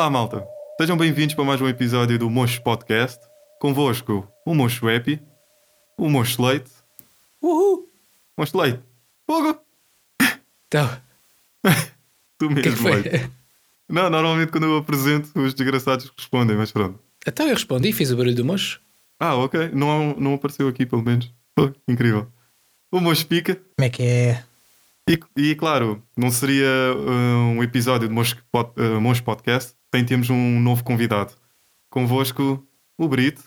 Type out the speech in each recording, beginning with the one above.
Olá, malta. Sejam bem-vindos para mais um episódio do Mocho Podcast. Convosco, o Mocho Happy, o Mocho Leite. Uhul! Mocho Leite. Fogo! Então, Tu que é que mesmo, foi? Leite. Não, normalmente quando eu apresento, os desgraçados respondem, mas pronto. Então eu respondi, fiz o barulho do mocho. Ah, ok. Não, não apareceu aqui, pelo menos. Foi incrível. O Mocho Pica. Como é que é? E, e, claro, não seria uh, um episódio do Mocho, Pod- uh, Mocho Podcast sem termos um novo convidado. Convosco, o Brito.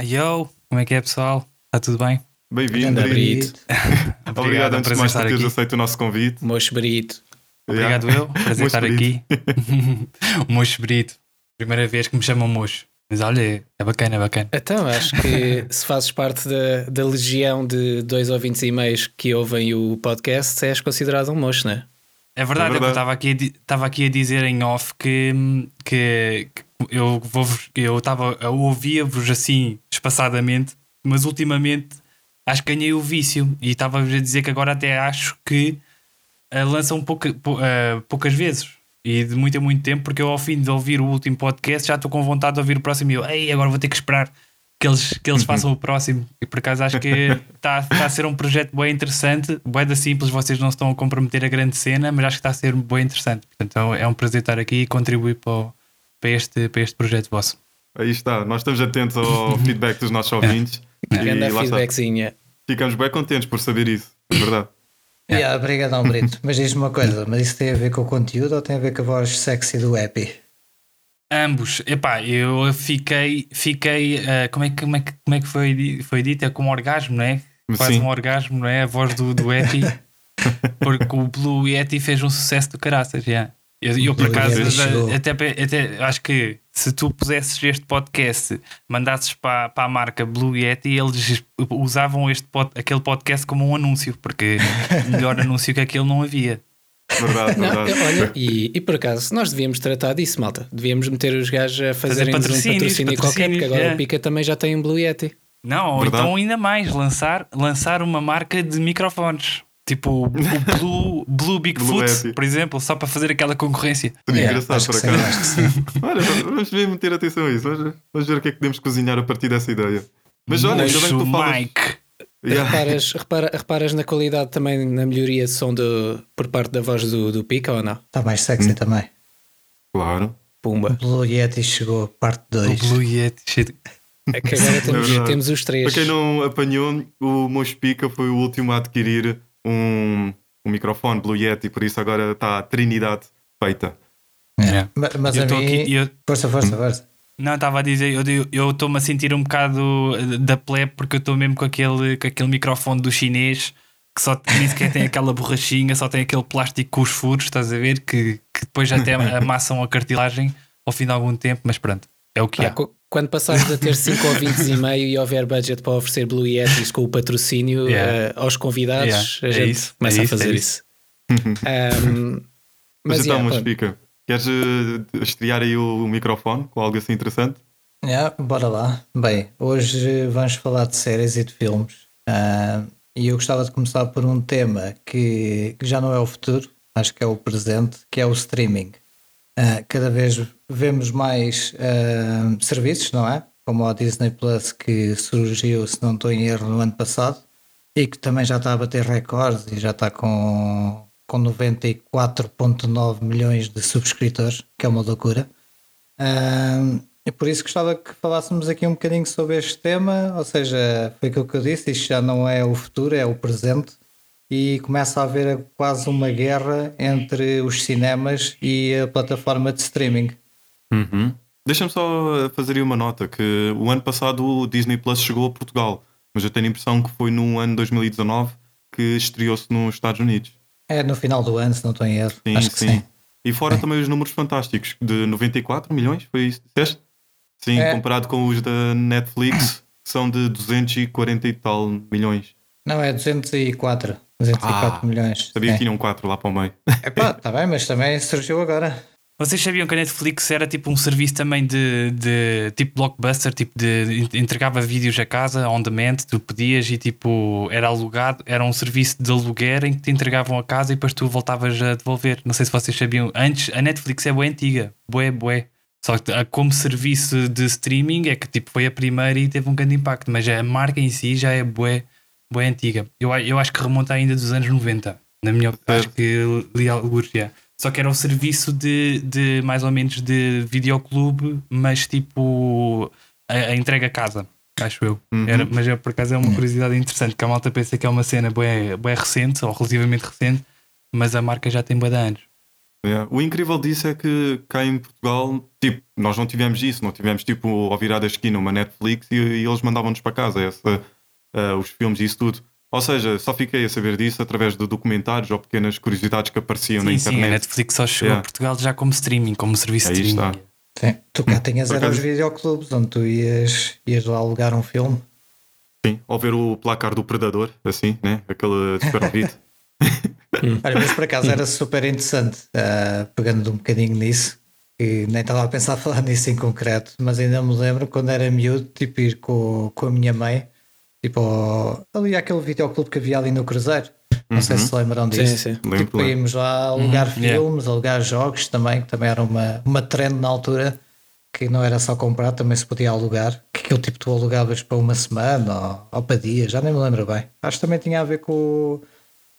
Yo, como é que é pessoal? Está tudo bem? Bem-vindo, Brito. Brito. Obrigado, é um antes de prazer mais por estar teres aqui. aceito o nosso convite. Mocho Brito. Obrigado Yeah. eu, prazer Mocho estar Brito. aqui. Mocho Brito. Primeira vez que me chamam Mocho. Mas olha, é bacana, é bacana. Então, acho que se fazes parte da, da legião de dois ouvintes e meios que ouvem o podcast, és considerado um mocho, não é? É verdade, É eu verdade. estava aqui, a estava aqui a dizer em off que, que, que eu vou eu estava eu ouvia-vos assim espaçadamente, mas ultimamente acho que ganhei o vício e estava a dizer que agora até acho que ah, lançam pouca, pou- ah, poucas vezes e de muito a muito tempo, porque eu ao fim de ouvir o último podcast já estou com vontade de ouvir o próximo e eu, ei, agora vou ter que esperar que eles, que eles façam o próximo. E por acaso acho que está está a ser um projeto bem interessante, bem da simples, vocês não estão a comprometer a grande cena, mas acho que está a ser bem interessante. Portanto, é um prazer estar aqui e contribuir para, o- para, este, para este projeto vosso. Aí está, nós estamos atentos ao feedback dos nossos ouvintes Grande e lá está. feedbackzinha. Ficamos bem contentes por saber isso, é verdade. Yeah, obrigadão, Brito. Mas diz-me uma coisa, mas isso tem a ver com o conteúdo ou tem a ver com a voz sexy do Happy? Ambos, epá, eu fiquei, fiquei ah, como, é que, como, é que, como é que foi, foi dito? É como um orgasmo, não é? Quase Sim. um orgasmo, não é? A voz do, do Yeti, porque o Blue Yeti fez um sucesso do caraças, já. Eu, eu, por acaso, até, até acho que se tu pusesses este podcast, mandasses para, para a marca Blue Yeti, eles usavam este pod- aquele podcast como um anúncio, porque melhor anúncio que aquele não havia. Verdade, Não, verdade. olha, e, e por acaso, nós devíamos tratar disso, malta. Devíamos meter os gajos a fazerem um patrocínios, patrocínio qualquer, porque agora é. o Pica também já tem um Blue Yeti. Não, ou Verdade. então ainda mais, lançar, lançar uma marca de microfones. Tipo o Blue, Blue Bigfoot, Yeti. por exemplo, só para fazer aquela concorrência. Seria Yeah, engraçado por acaso. Olha, vamos mesmo ter atenção a isso. Vamos, vamos ver o que é que podemos cozinhar a partir dessa ideia. Mas olha, ainda bem que tu falas. Mike. Yeah. Reparas, repara- reparas na qualidade também, na melhoria de som do, por parte da voz do, do Pica ou não? Está mais sexy também. Claro. Pumba. Blue Yeti chegou, parte O 2. Blue Yeti. É que agora temos, verdade. temos os três. Para quem não apanhou, o Mocho Pica foi o último a adquirir um, um microfone Blue Yeti, por isso agora está a Trinidade feita. Yeah. Mas, mas Eu a mim. aqui, eu, Força, força, força. Não, estava a dizer, eu- estou-me a sentir um bocado da plebe porque eu estou mesmo com aquele, com aquele microfone do chinês que só nem sequer tem aquela borrachinha, só tem aquele plástico com os furos, estás a ver? Que, que depois até amassam a cartilagem ao fim de algum tempo, mas pronto, é o que Pá, há. quando passares a ter 5 ouvintes e meio e houver budget para oferecer Blue Yetis com o patrocínio Yeah. eh, aos convidados, Yeah, a é gente isso, começa é a isso, fazer é isso. Ahm, Mas, mas então, yeah, Mocho pronto. Queres eh, estrear aí o, o microfone com algo assim interessante? Yeah, bora lá. Bem, hoje vamos falar de séries e de filmes. Ah, e eu gostava de começar por um tema que, que já não é o futuro, acho que é o presente, que é o streaming. Ah, cada vez vemos mais ah, serviços, não é? Como a Disney Plus, que surgiu, se não estou em erro, no ano passado, e que também já está a bater recordes e já está com, com 94,9 milhões de subscritores, que é uma loucura. Ahm, e por isso gostava que falássemos aqui um bocadinho sobre este tema, ou seja, foi aquilo que eu disse, isto já não é o futuro, é o presente, e começa a haver quase uma guerra entre os cinemas e a plataforma de streaming. Uhum. Deixa-me só eh, fazer aí uma nota que o ano passado o Disney Plus chegou a Portugal, mas eu tenho a impressão que foi no ano 2019 que estreou-se nos Estados Unidos. É no final do ano, se não estou em erro. Sim, Acho que sim. sim. E fora também os números fantásticos de 94 milhões, foi isso que disseste? Sim, É. comparado com os da Netflix, que são de 240 e tal milhões. Não, é 204. 204 Ah, milhões. Sabia É. que tinham 4 lá para o meio. Epá, tá bem, mas também surgiu agora. Vocês sabiam que a Netflix era tipo um serviço também de, de tipo blockbuster, tipo de entregava vídeos a casa, on demand, tu pedias e tipo era alugado, era um serviço de aluguer em que te entregavam a casa e depois tu voltavas a devolver. Não sei se vocês sabiam. Antes a Netflix é boa antiga, bué, bué. Só que como serviço de streaming é que tipo foi a primeira e teve um grande impacto, mas a marca em si já é bué, bué antiga. Eu, eu acho que remonta ainda dos anos 90. Na minha opinião, acho que li alguns já. Só que era um serviço de, de mais ou menos de videoclube, mas tipo a, a entrega a casa, acho eu. Uhum. Era, mas é, por acaso é uma curiosidade interessante, que a malta pensa que é uma cena bem, bem recente, ou relativamente recente, mas a marca já tem bem de anos. Yeah. O incrível disso é que cá em Portugal, tipo, nós não tivemos isso, não tivemos tipo ao virar da esquina uma Netflix e, e eles mandavam-nos para casa essa, uh, os filmes e isso tudo. Ou seja, só fiquei a saber disso através de documentários ou pequenas curiosidades que apareciam sim, na sim, internet. a Netflix só chegou Yeah. a Portugal já como streaming, como serviço de Aí streaming. está. Sim. Tu cá tinhas Por era os videoclubes onde tu ias, ias lá alugar um filme. Sim, ao ver o placar do Predador, assim, né? Aquele super vídeo. Olha, mas por acaso era super interessante, ah, pegando um bocadinho nisso, que nem estava a pensar falar nisso em concreto, mas ainda me lembro quando era miúdo, tipo ir com, com a minha mãe, tipo ali aquele videoclube que havia ali no Cruzeiro. Não sei se se lembram disso. Sim, sim. Tipo, lembro. íamos lá alugar Uhum, yeah. filmes, alugar jogos também, que também era uma, uma trend na altura, que não era só comprar, também se podia alugar. Que aquele tipo tu alugavas para uma semana ou, ou para dias, já nem me lembro bem. Acho que também tinha a ver com, o-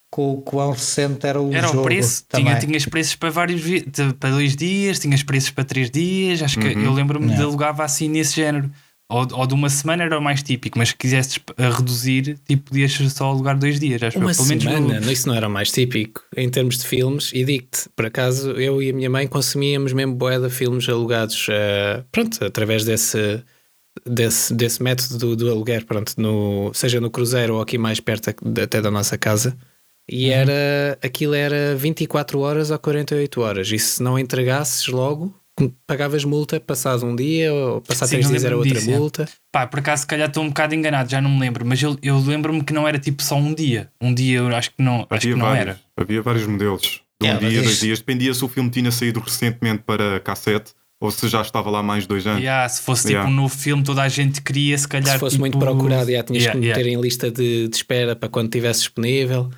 com o quão recente era o Era jogo. o preço, também. tinha, tinhas preços para vários para dois dias, tinhas preços para três dias, acho que eu lembro-me de Yeah. alugava assim nesse género. Ou, ou de uma semana era o mais típico, mas se quisesses a reduzir, tipo, podias só alugar dois dias, acho Uma eu. Pelo menos no- semana, isso não era o mais típico em termos de filmes. E digo-te, por acaso, eu e a minha mãe consumíamos mesmo boé de filmes alugados, eh, pronto, através desse, desse, desse método do, do aluguer, pronto, no, seja no Cruzeiro ou aqui mais perto até da nossa casa. E era, aquilo era 24 horas ou 48 horas. E se não entregasses logo, pagavas multa passado um dia ou passado Sim, três dias era outra disso, é. multa. Pá, por acaso, se calhar estou um bocado enganado, já não me lembro, mas eu, eu lembro-me que não era tipo só um dia. Um dia eu acho que não, acho Havia que não vários, era. havia vários modelos. De um mas dia, dois dias. Dependia se o filme tinha saído recentemente para cassete ou se já estava lá mais de dois anos. Yeah, se fosse tipo Yeah. um novo filme, toda a gente queria, se calhar. se fosse tipo, muito procurado, já tinhas Yeah, que meter yeah. em lista de, de espera para quando estivesse disponível.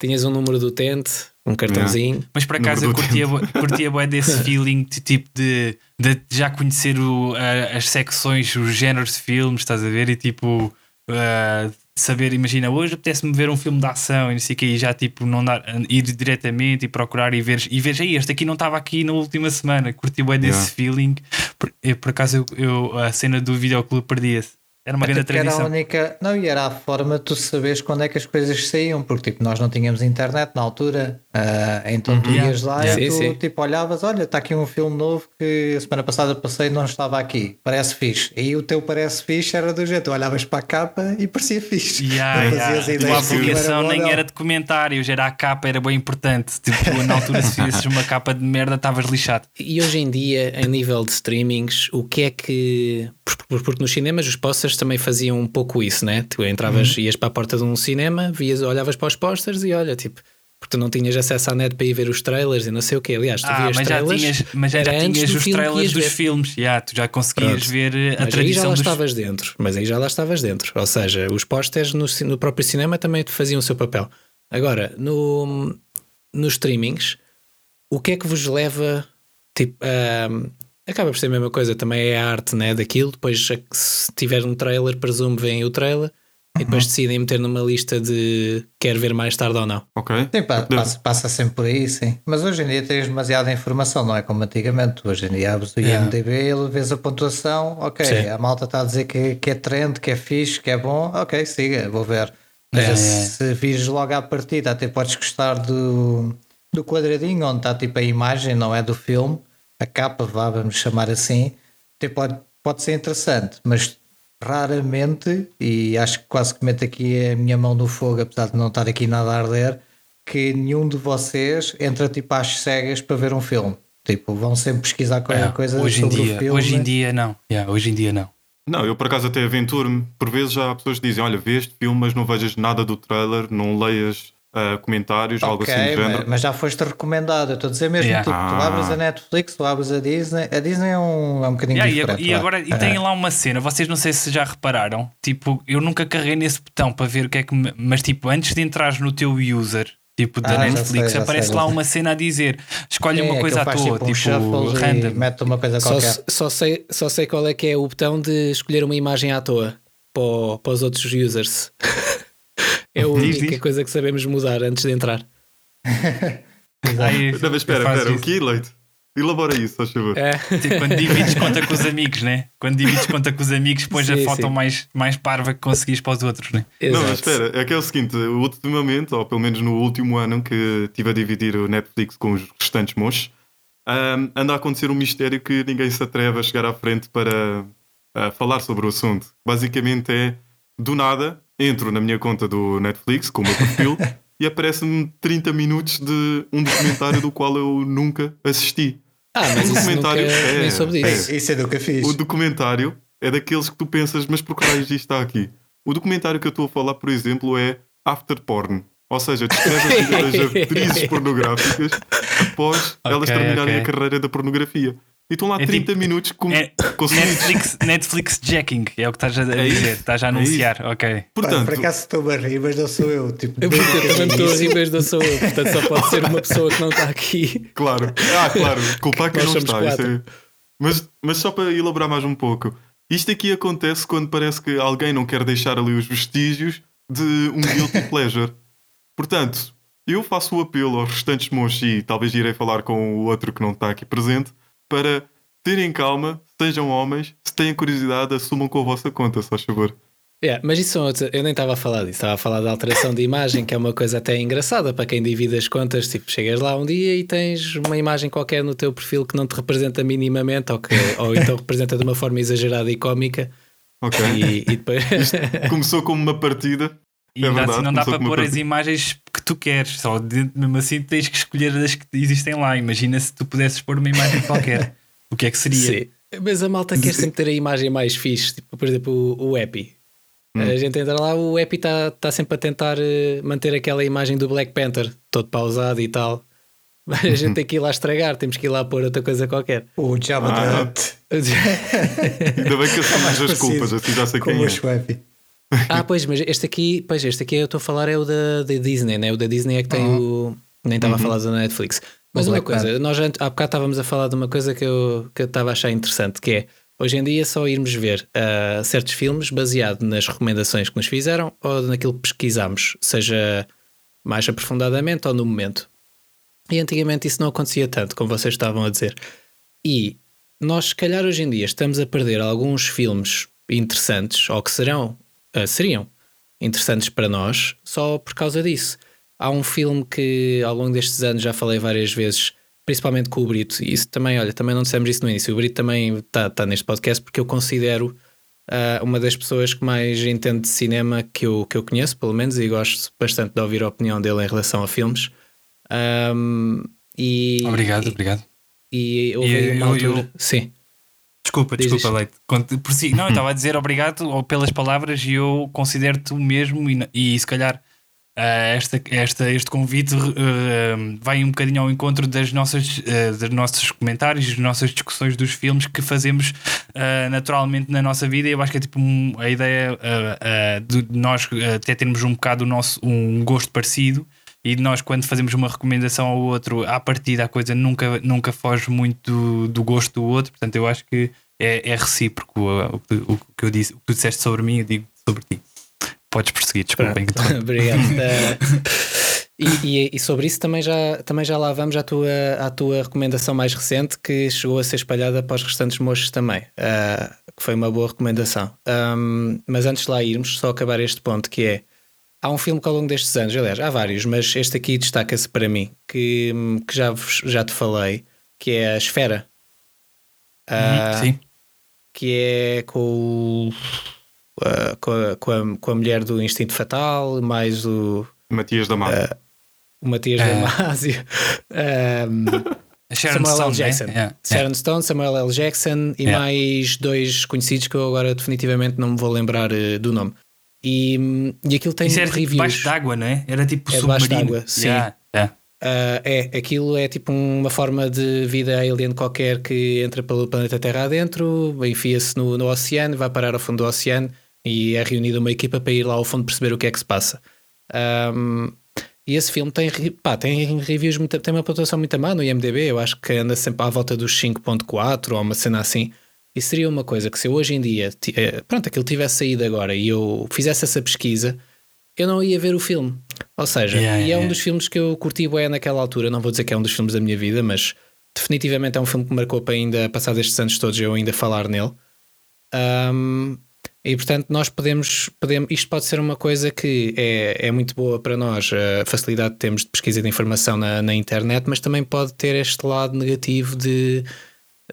Tinhas um número do utente, um cartãozinho. Mas por acaso eu curtia, bué- curtia bué desse feeling de tipo de, de já conhecer o, a- as secções, os géneros de filmes, estás a ver? E tipo ah, saber, imagina, hoje apetece-me ver um filme de ação e não sei o que, e já tipo não dar, ir diretamente e procurar e ver, e ver, "Ei, este aqui não estava aqui na última semana. Curti bué desse Yeah. feeling. Por, eu, por acaso eu, eu- a cena do videoclube perdia-se. Era uma grande Até porque era a tradição. única. Não, e era a forma de tu saberes quando é que as coisas saíam, porque tipo, nós não tínhamos internet na altura, ah, então tu Yeah. ias lá Yeah. e tu Sim, sim. tipo olhavas, olha, está aqui um filme novo que a semana passada passei e não estava aqui, parece fixe. E o teu parece fixe era do jeito, tu olhavas para a capa e parecia fixe. Yeah, Não yeah. fazias Tipo, ideia a ou nem era de comentários, era a capa, era bem importante. Tipo, na altura, se fizesses uma capa de merda, estavas lixado. E hoje em dia, em nível de streamings, o que é que. por- por- Porque nos cinemas os posters também faziam um pouco isso, né? Tu entravas, ias para a porta de um cinema, vias, olhavas para os posters e olha, tipo. Porque tu não tinhas acesso à net para ir ver os trailers e não sei o quê. Aliás, tu Ah, vias mas já trailers. tinhas, mas já antes tinhas os trailers dos ver. filmes. Yeah, tu já conseguias Pronto. ver a Mas aí já tradição lá dos estavas dentro. Mas aí já lá estavas dentro. Ou seja, os posters no, no próprio cinema também te faziam o seu papel. Agora, no, nos streamings, o que é que vos leva? Tipo, a- acaba por ser a mesma coisa, também é a arte né, daquilo. Depois, se tiver um trailer, presumo, vem o trailer e Uhum. depois decidem meter numa lista de quer ver mais tarde ou não. Ok? Sim, pa- passa, passa sempre por aí, sim. Mas hoje em dia tens demasiada informação, não é como antigamente. Hoje em dia abres o Yeah. IMDB, ele vês a pontuação, ok, Sim. a malta está a dizer que, que é trend, que é fixe, que é bom, ok, siga, vou ver. Mas É, se, é. se vires logo à partida, até podes gostar do, do quadradinho onde está tipo a imagem, não é do filme, a capa, vá, vamos chamar assim, até pode, pode ser interessante, mas raramente, e acho que quase que meto aqui a minha mão no fogo, apesar de não estar aqui nada a arder, que nenhum de vocês entra tipo às cegas para ver um filme. Tipo, vão sempre pesquisar qualquer É, coisa hoje em sobre dia, o filme. hoje em dia não. Yeah, hoje em dia não. Não, eu por acaso até aventuro-me. Por vezes já há pessoas que dizem: Olha, vê este filme, mas não vejas nada do trailer, não leias uh, comentários, algo Ok, assim do mas, género. mas já foste recomendado. Eu estou a dizer mesmo, Yeah. tipo, tu Ah. abres a Netflix, tu abres a Disney. A Disney é um, é um bocadinho Yeah, e diferente. agora, e, agora- e tem lá uma cena, vocês não sei se já repararam, tipo, eu nunca carreguei nesse botão para ver o que é que. me- Mas tipo, antes de entrares no teu user, tipo da Ah, Netflix, sei, aparece sei, lá uma cena a dizer: escolhe É, uma aquilo coisa à toa, tipo, um tipo, random. mete uma coisa Só, qualquer. só, sei, só sei qual é que é o botão de escolher uma imagem à toa para, o- para os outros users. é a Diz, única diz. coisa que sabemos mudar antes de entrar. Aí, Não, mas espera, espera, o que, Leite? Elabora isso, faz favor. É. Tipo, quando divides conta com os amigos, né? Quando divides conta com os amigos, pões a foto sim. mais, mais parva que conseguis para os outros, né? Não, mas Exato. espera, é que é o seguinte, ultimamente, ou pelo menos no último ano que estive a dividir o Netflix com os restantes mochos, ahm, anda a acontecer um mistério que ninguém se atreve a chegar à frente para ah, falar sobre o assunto. Basicamente é, do nada, entro na minha conta do Netflix, com o meu perfil, e aparece-me 30 minutos de um documentário do qual eu nunca assisti. Ah, mas O isso nunca, documentário é- nem soube disso. Isso é do que eu fiz. O documentário é daqueles que tu pensas, mas por que raios isto está aqui? O documentário que eu estou a falar, por exemplo, é After Porn. Ou seja, descreve a vida das atrizes pornográficas após elas Ok, terminarem ok. a carreira da pornografia. E estão lá É 30 tipo- minutos com, É. Netflix, Netflix jacking, é o que estás a É dizer, isso, estás a é anunciar, ok. Pá, Portanto, por acaso estou a rir, mas não sou eu. Tipo, Eu, porque eu também estou a rir, mas não sou eu. Portanto, só pode ser uma pessoa que não está aqui. claro. Ah, claro. Culpar quem Nós não está. é- Mas, mas só para elaborar mais um pouco. Isto aqui acontece quando parece que alguém não quer deixar ali os vestígios de um guilty pleasure. Portanto, eu faço o apelo aos restantes mochos e talvez irei falar com o outro que não está aqui presente para terem calma, sejam homens, se têm curiosidade, assumam com a vossa conta, faz favor. Yeah, mas isso são outros- eu nem estava a falar disso, estava a falar da alteração de imagem, que é uma coisa até engraçada para quem divide as contas. Tipo, chegas lá um dia e tens uma imagem qualquer no teu perfil que não te representa minimamente ou, que, ou então representa de uma forma exagerada e cómica. Ok? E, e depois. Começou como uma partida. E é ainda verdade, assim não dá para pôr as imagens que tu queres, só mesmo assim tens que escolher as que existem lá. Imagina se tu pudesses pôr uma imagem qualquer, o que é que seria? Sim. Mas a malta quer sempre ter a imagem mais fixe, tipo, por exemplo, o, o Epi. Hum. A gente entra lá, o Epi está tá sempre a tentar eh, manter aquela imagem do Black Panther, todo pausado e tal. Mas a gente tem que ir lá estragar, temos que ir lá pôr outra coisa qualquer. O Jabba Ah. Ainda bem que assumimos as culpas, assim já sei Como quem o é. Ah, pois, mas este aqui, pois este aqui eu estou a falar é o da, da Disney, né? O da Disney é que tem o. Nem estava a falar da Netflix. Mas uma coisa, nós há bocado estávamos a falar de uma coisa que eu que estava a achar interessante, que é hoje em dia só irmos ver ah, certos filmes baseado nas recomendações que nos fizeram ou naquilo que pesquisamos, seja mais aprofundadamente ou no momento. E antigamente isso não acontecia tanto, como vocês estavam a dizer. E nós, se calhar, hoje em dia estamos a perder alguns filmes interessantes, ou que serão, ah, seriam interessantes para nós, só por causa disso. Há um filme que ao longo destes anos já falei várias vezes, principalmente com o Brito, e isso também, olha, também não dissemos isso no início. O Brito também está tá neste podcast porque eu considero ah, uma das pessoas que mais entende de cinema que eu, que eu conheço, pelo menos, e gosto bastante de ouvir a opinião dele em relação a filmes. Ahm, e, Obrigado, e, obrigado. e houve E uma eu- altura. eu- Sim. Desculpa, Diz desculpa. Leite. Conte- Por si, não, eu estava a dizer obrigado pelas palavras e eu considero-te o mesmo e, e se calhar ah, esta, esta, este convite ah, vai um bocadinho ao encontro das nossas, ah, dos nossos comentários, das nossas discussões dos filmes que fazemos naturalmente na nossa vida. Eu acho que é tipo um- a ideia de nós até termos um bocado o nosso, um gosto parecido. E nós, quando fazemos uma recomendação ao outro, à partida a coisa nunca, nunca foge muito do, do gosto do outro. Portanto, eu acho que é, é recíproco o, o- o que eu disse, o que tu disseste sobre mim, eu digo sobre ti. Podes prosseguir, desculpem. Obrigado. Eh, e, e- sobre isso também já, também já lá vamos à tua, à tua recomendação mais recente que chegou a ser espalhada para os restantes mochos também, eh, que foi uma boa recomendação. Ahm, mas antes de lá irmos, só acabar este ponto que é há um filme que ao longo destes anos, aliás, há vários, mas este aqui destaca-se para mim, que, que já, já te falei, que é a Esfera. Ah, Sim. que é com, ah, com, a, com, a, com a mulher do Instinto Fatal, mais o, Matias da Mata. o Matias É. Damasio, ahm, A Sharon Samuel L. Stone, né? Jackson, É, Sharon Stone, Samuel L. Jackson e É. mais dois conhecidos que eu agora definitivamente não me vou lembrar eh, do nome. E, e aquilo tem Isso era tipo reviews. debaixo d'água, não é? Era tipo É submarino. d'água, sim. Yeah, yeah. Ah, é, aquilo é tipo uma forma de vida alien qualquer que entra pelo planeta Terra adentro, enfia-se no, no oceano, vai parar ao fundo do oceano e é reunida uma equipa para ir lá ao fundo perceber o que é que se passa. Ahm, e esse filme tem, pá, tem reviews, muito, tem uma pontuação muito má no IMDB, eu acho que anda sempre à volta dos 5.4 ou uma cena assim. E seria uma coisa que se eu hoje em dia, eh, pronto, aquilo tivesse saído agora e eu fizesse essa pesquisa, eu não ia ver o filme. Ou seja, Yeah, e é yeah, um dos filmes que eu curti bué naquela altura. Não vou dizer que é um dos filmes da minha vida, mas definitivamente é um filme que marcou para ainda, passados estes anos todos, eu ainda falar nele. Ahm, e portanto, nós podemos, podemos. Isto pode ser uma coisa que é, é muito boa para nós, a facilidade que temos de pesquisa de informação na, na internet, mas também pode ter este lado negativo de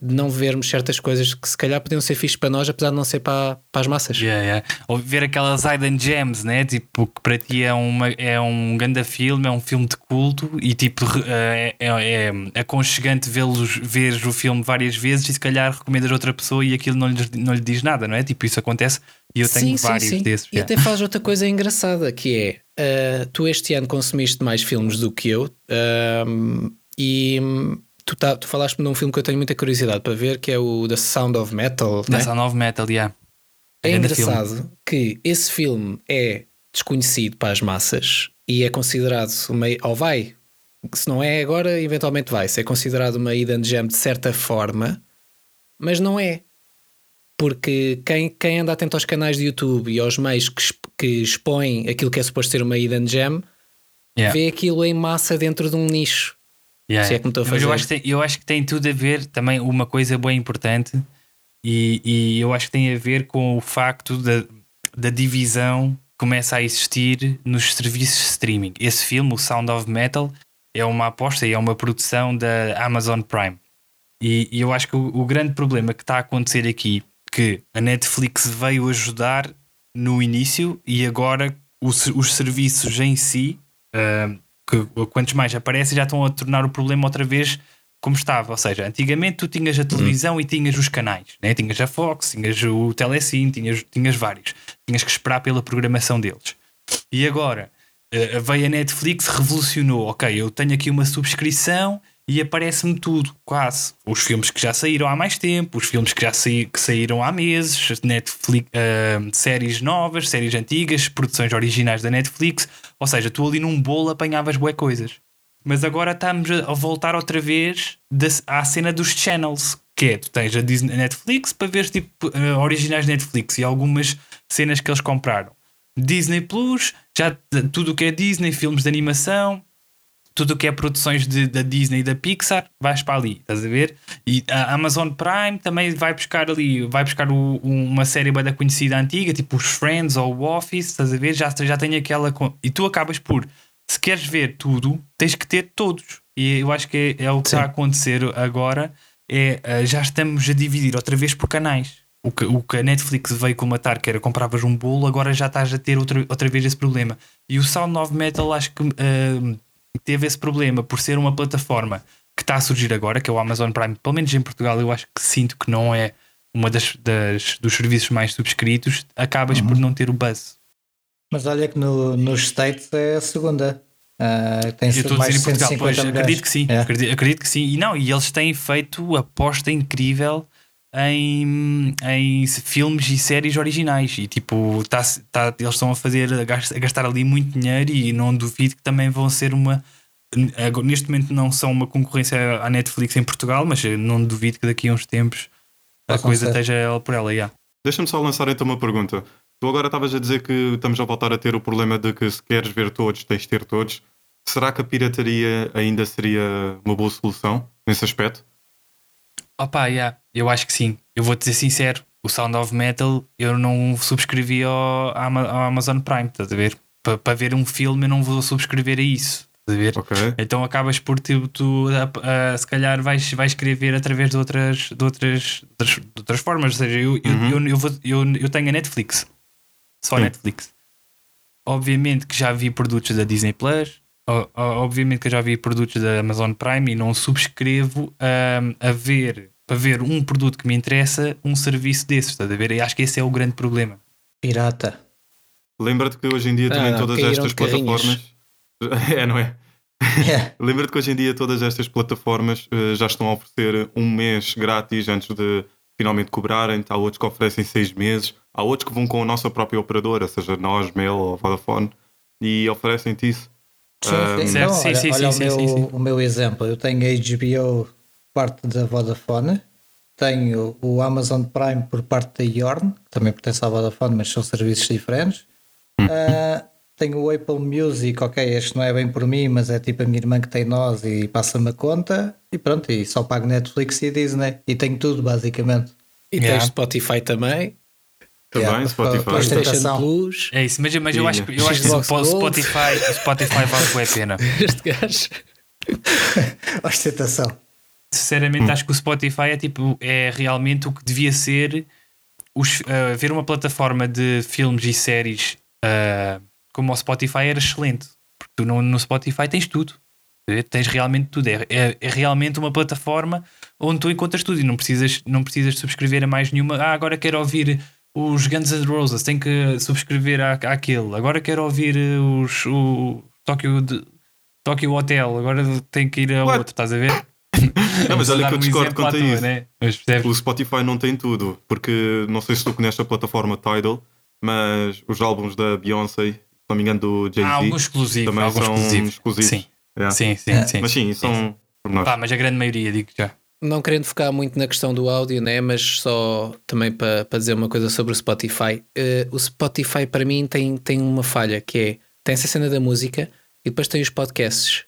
não vermos certas coisas que se calhar podiam ser fixes para nós, apesar de não ser para, para as massas. Yeah, yeah. Ou ver aquelas hidden gems, né? Tipo, que para ti é, uma, é um grande filme, é um filme de culto e tipo re- é, é, é aconchegante vê-los, ver o filme várias vezes e se calhar recomendas a outra pessoa e aquilo não lhe, não lhe diz nada, não é? Tipo, isso acontece e eu tenho vários desses. E até faz outra coisa engraçada que é ah, tu este ano consumiste mais filmes do que eu ahm, e tu, tá, tu falaste-me de um filme que eu tenho muita curiosidade para ver que é o The Sound of Metal. né? Da Sound of Metal, yeah. É engraçado que esse filme é desconhecido para as massas e é considerado uma. ou vai, se não é agora, eventualmente vai ser considerado uma hidden gem de certa forma, mas não é. Porque quem, quem anda atento aos canais de YouTube e aos meios que, que expõem aquilo que é suposto ser uma hidden gem, Yeah. vê aquilo em massa dentro de um nicho. Yeah, Se é que me estou a Mas eu fazer. acho, que tem, eu acho que tem tudo a ver também uma coisa bem importante e, e eu acho que tem a ver com o facto da, da divisão que começa a existir nos serviços de streaming. Esse filme, o Sound of Metal, é uma aposta e é uma produção da Amazon Prime. E, e eu acho que o, o grande problema que está a acontecer aqui que a Netflix veio ajudar no início e agora os, os serviços em si ah, que quantos mais aparecem já estão a tornar o problema outra vez como estava. Ou seja, antigamente tu tinhas a televisão e tinhas os canais, né? tinhas a Fox, tinhas o Telecine, tinhas, tinhas vários. Tinhas que esperar pela programação deles. E agora eh, veio a Netflix, revolucionou. Ok, eu tenho aqui uma subscrição e aparece-me tudo, quase. Os filmes que já saíram há mais tempo, os filmes que já saí- que saíram há meses, Netflix, eh, séries novas, séries antigas, produções originais da Netflix. Ou seja, tu ali num bolo apanhavas bué coisas. Mas agora estamos a voltar outra vez à cena dos channels. Que é, tu tens a Disney Netflix para ver tipo eh, originais Netflix e algumas cenas que eles compraram. Disney Plus, já tudo o que é Disney, filmes de animação, tudo o que é produções de- da Disney e da Pixar, vais para ali, estás a ver? E a Amazon Prime também vai buscar ali, vai buscar o- uma série bem da conhecida antiga, tipo os Friends ou o Office, estás a ver? Já, já tem aquela. E tu acabas por, se queres ver tudo, tens que ter todos. E eu acho que é, é o que está a acontecer agora. É, eh, já estamos a dividir outra vez por canais. O que, o que a Netflix veio comatar, que era compravas um bolo, agora já estás a ter outra, outra vez esse problema. E o Sound of Metal acho que eh, teve esse problema por ser uma plataforma que está a surgir agora, que é o Amazon Prime, pelo menos em Portugal, eu acho que sinto que não é uma das, das- dos serviços mais subscritos, acabas por não ter o buzz. Mas olha que no, nos States é a segunda. Ah, tem Eu estou a mais dizer em Portugal, 150 pois milhões. acredito que sim, É. acredito, acredito que sim. E não, e eles têm feito aposta incrível em, em filmes e séries originais. E tipo, tá, tá- eles estão a fazer a gas- a gastar ali muito dinheiro e não duvido que também vão ser uma. Neste momento não são uma concorrência à Netflix em Portugal, mas eu não duvido que daqui a uns tempos a Possam coisa ser. esteja ela por ela. Yeah. Deixa-me só lançar então uma pergunta. Tu agora estavas a dizer que estamos a voltar a ter o problema de que se queres ver todos, tens de ter todos. Será que a pirataria ainda seria uma boa solução nesse aspecto? Opa, yeah, eu acho que sim. Eu vou-te dizer sincero: o Sound of Metal eu não subscrevi ao, ao Amazon Prime, estás a ver? Para ver um filme eu não vou subscrever a isso, estás a ver? Ok. Então acabas por tipo, tu, a- a- se calhar vais, vais querer ver através de outras, de outras, de outras, formas. Ou seja, eu, eu, Uhum. eu, eu, vou- eu, eu tenho a Netflix, só. Netflix. Obviamente que já vi produtos da Disney Plus, obviamente que eu já vi produtos da Amazon Prime e não subscrevo ahm, a ver, para ver um produto que me interessa, um serviço desses, estás a ver? E acho que esse é o grande problema. Pirata. Lembra-te que hoje em dia Ah, também não, todas estas plataformas. É, não é? É. Lembra-te que hoje em dia todas estas plataformas eh, já estão a oferecer um mês grátis antes de finalmente cobrarem. Há outros que oferecem seis meses. Há outros que vão com a nossa própria operadora, seja nós, Mel ou Vodafone, e oferecem-te isso. Sim, sim. Certo, Não, sim, olha, sim, olha sim, o, meu, o meu exemplo. Eu tenho a HBO parte da Vodafone, tenho o Amazon Prime por parte da Yorn, que também pertence à Vodafone, mas são serviços diferentes. Ah, tenho o Apple Music, ok, este não é bem por mim, mas é tipo a minha irmã que tem nós e passa-me a conta. E pronto, e só pago Netflix e Disney. E tenho tudo, basicamente. E Yeah. tens Spotify também, Também, Yeah, Spotify. PlayStation. Plus. É isso, mas, mas eu acho, que- eu acho que o. Spotify, Spotify vale a pena. Este gajo. Ostentação. Sinceramente, Hum. acho que o Spotify é tipo é realmente o que devia ser os, ah, ver uma plataforma de filmes e séries ah, como o Spotify era excelente. Porque tu no, no Spotify tens tudo. Eh, Tens realmente tudo. É, é, é realmente uma plataforma onde tu encontras tudo e não precisas, não precisas subscrever a mais nenhuma. Ah, agora quero ouvir os Guns N' Roses, tenho que subscrever à, àquele. Agora quero ouvir os, o Tokyo, de, Hotel, agora tenho que ir a What? outro, estás a ver? Não, mas olha que eu discordo quanto a isso. né? Mas percebes? O Spotify não tem tudo, porque não sei se tu conheces a plataforma Tidal, mas os álbuns da Beyoncé, se não me engano, do Jay-Z, alguns exclusivos, também alguns são exclusivos. exclusivos. Sim, Yeah. sim, sim, É. sim. Mas sim, são por nós. Pá, mas a grande maioria, digo já. Não querendo focar muito na questão do áudio, né? mas só também para para dizer uma coisa sobre o Spotify. Eh, o Spotify para mim tem, tem uma falha que é tem essa cena da música e depois tem os podcasts.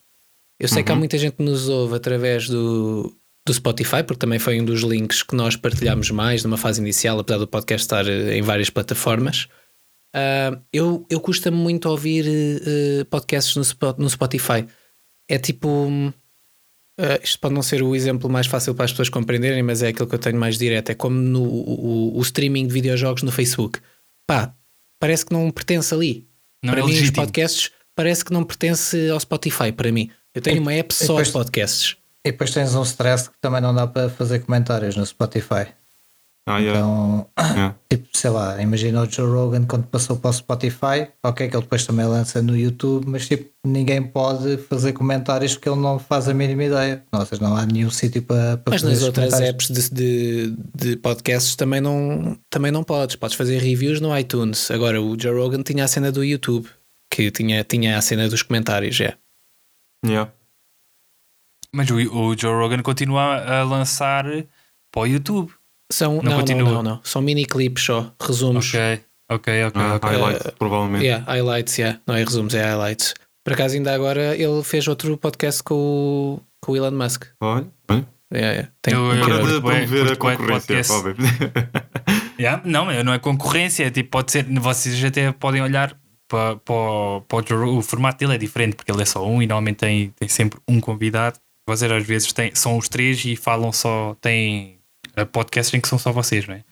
Eu sei que há muita gente que nos ouve através do, do Spotify, porque também foi um dos links que nós partilhámos mais numa fase inicial, apesar do podcast estar eh, em várias plataformas. Ah, eu, eu custa-me muito ouvir eh, podcasts no, no Spotify. É tipo. Uh, isto pode não ser o exemplo mais fácil para as pessoas compreenderem, mas é aquilo que eu tenho mais direto. É como no o, o streaming de videojogos no Facebook. Pá, parece que não pertence ali. Não para é mim, os legítimo. podcasts parece que não pertence ao Spotify. Para mim, eu tenho E- uma app só depois- de podcasts. E depois tens um stress que também não dá para fazer comentários no Spotify. Ah, yeah. Então, Yeah. tipo, sei lá, imagina o Joe Rogan quando passou para o Spotify, ok, que ele depois também lança no YouTube, mas tipo, ninguém pode fazer comentários porque ele não faz a mínima ideia. Ou seja, não há nenhum sítio para, para Mas fazer nas esses outras apps de, de, de podcasts também não, também não podes. Podes fazer reviews no iTunes. Agora, o Joe Rogan tinha a cena do YouTube, que tinha, tinha a cena dos comentários. É. Yeah. Mas o, o Joe Rogan continua a lançar para o YouTube. São, Não não, não, continua. não, não. São mini clipes só, resumos. Ok, ok, ok. Ah, ok. highlights, provavelmente. Yeah, highlights, yeah. não é resumos, é highlights. Por acaso, ainda agora ele fez outro podcast com o, com o Elon Musk. Olha, bem. Yeah, yeah. Tem, Eu- eu- ver. de promover a concorrência. Yeah, Não, não é concorrência. é Tipo, pode ser, vocês até podem olhar para, para, o- para o. O formato dele é diferente porque ele é só um e normalmente tem, tem sempre um convidado. Vocês às vezes têm, são os três e falam só. Têm eh, podcasts em que são só vocês, não é?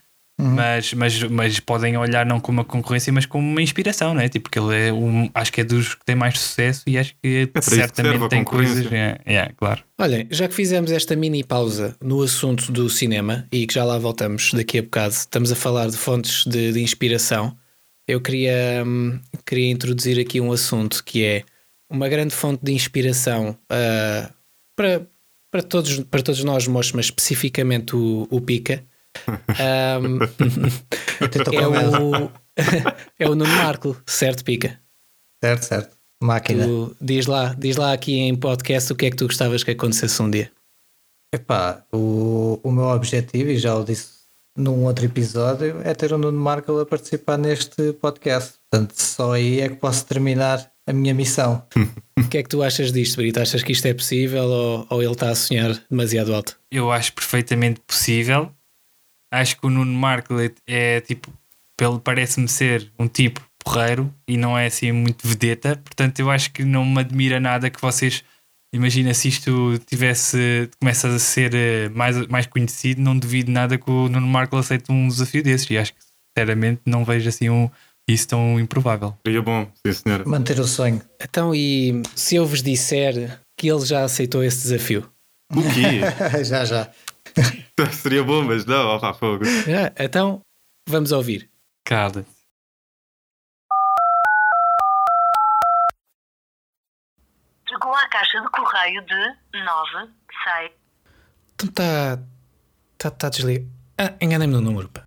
Mas, mas, mas podem olhar não como uma concorrência, mas como uma inspiração, não é? Tipo, porque ele é um, acho que é dos que tem mais sucesso e acho que que serve certamente a tem coisas. É, é, claro. Olhem, já que fizemos esta mini pausa no assunto do cinema e que já lá voltamos daqui a bocado, estamos a falar de fontes de, de inspiração. Eu queria, hum, queria introduzir aqui um assunto que é uma grande fonte de inspiração ah, para, para, todos, para todos nós, moços, mas especificamente o, o Pica. Tenta é, o, é o Nuno Marco, certo, Pica? Certo, certo. Máquina. Tu, diz, lá, diz lá aqui em podcast o que é que tu gostavas que acontecesse um dia. Epá, o, o meu objetivo, e já o disse num outro episódio, é ter o Nuno Marco a participar neste podcast. Portanto, só aí é que posso terminar a minha missão. O que é que tu achas disto, Brito? Achas que isto é possível ou, ou ele está a sonhar demasiado alto? eu acho perfeitamente possível. Acho que o Nuno Marco é tipo, ele parece-me ser um tipo porreiro e não é assim muito vedeta. Portanto, eu acho que não me admira nada que vocês. Imagina se isto tivesse. começa a ser eh, mais, mais conhecido, não duvido nada que o Nuno Marco aceite um desafio desses. E acho que, sinceramente, não vejo assim um, isso tão improvável. Seria bom, sim senhora. Manter o sonho. Então, e se eu vos disser que ele já aceitou esse desafio? O quê? já, já. Seria bom, mas não, ó pá, fogo. Ah, então, vamos ouvir. Cala. Caixa de correio de 9, 6. Então está. Está tá desligado. Ah, enganei-me no número. Pá.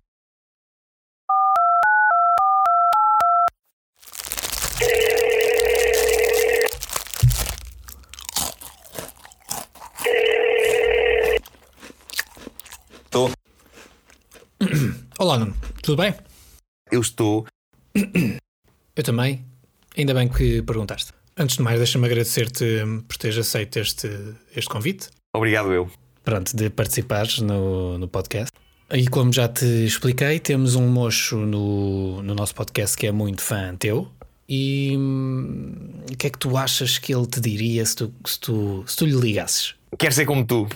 Estou. Olá, Nuno. Tudo bem? Eu estou. Eu também. Ainda bem que perguntaste. Antes de mais, deixa-me agradecer-te por teres aceito este, este convite. Obrigado, eu. Pronto, de participares no, no podcast. E como já te expliquei, temos um mocho no, no nosso podcast que é muito fã teu. E hum, o que é que tu achas que ele te diria se tu, se tu, se tu lhe ligasses? Quer ser como tu.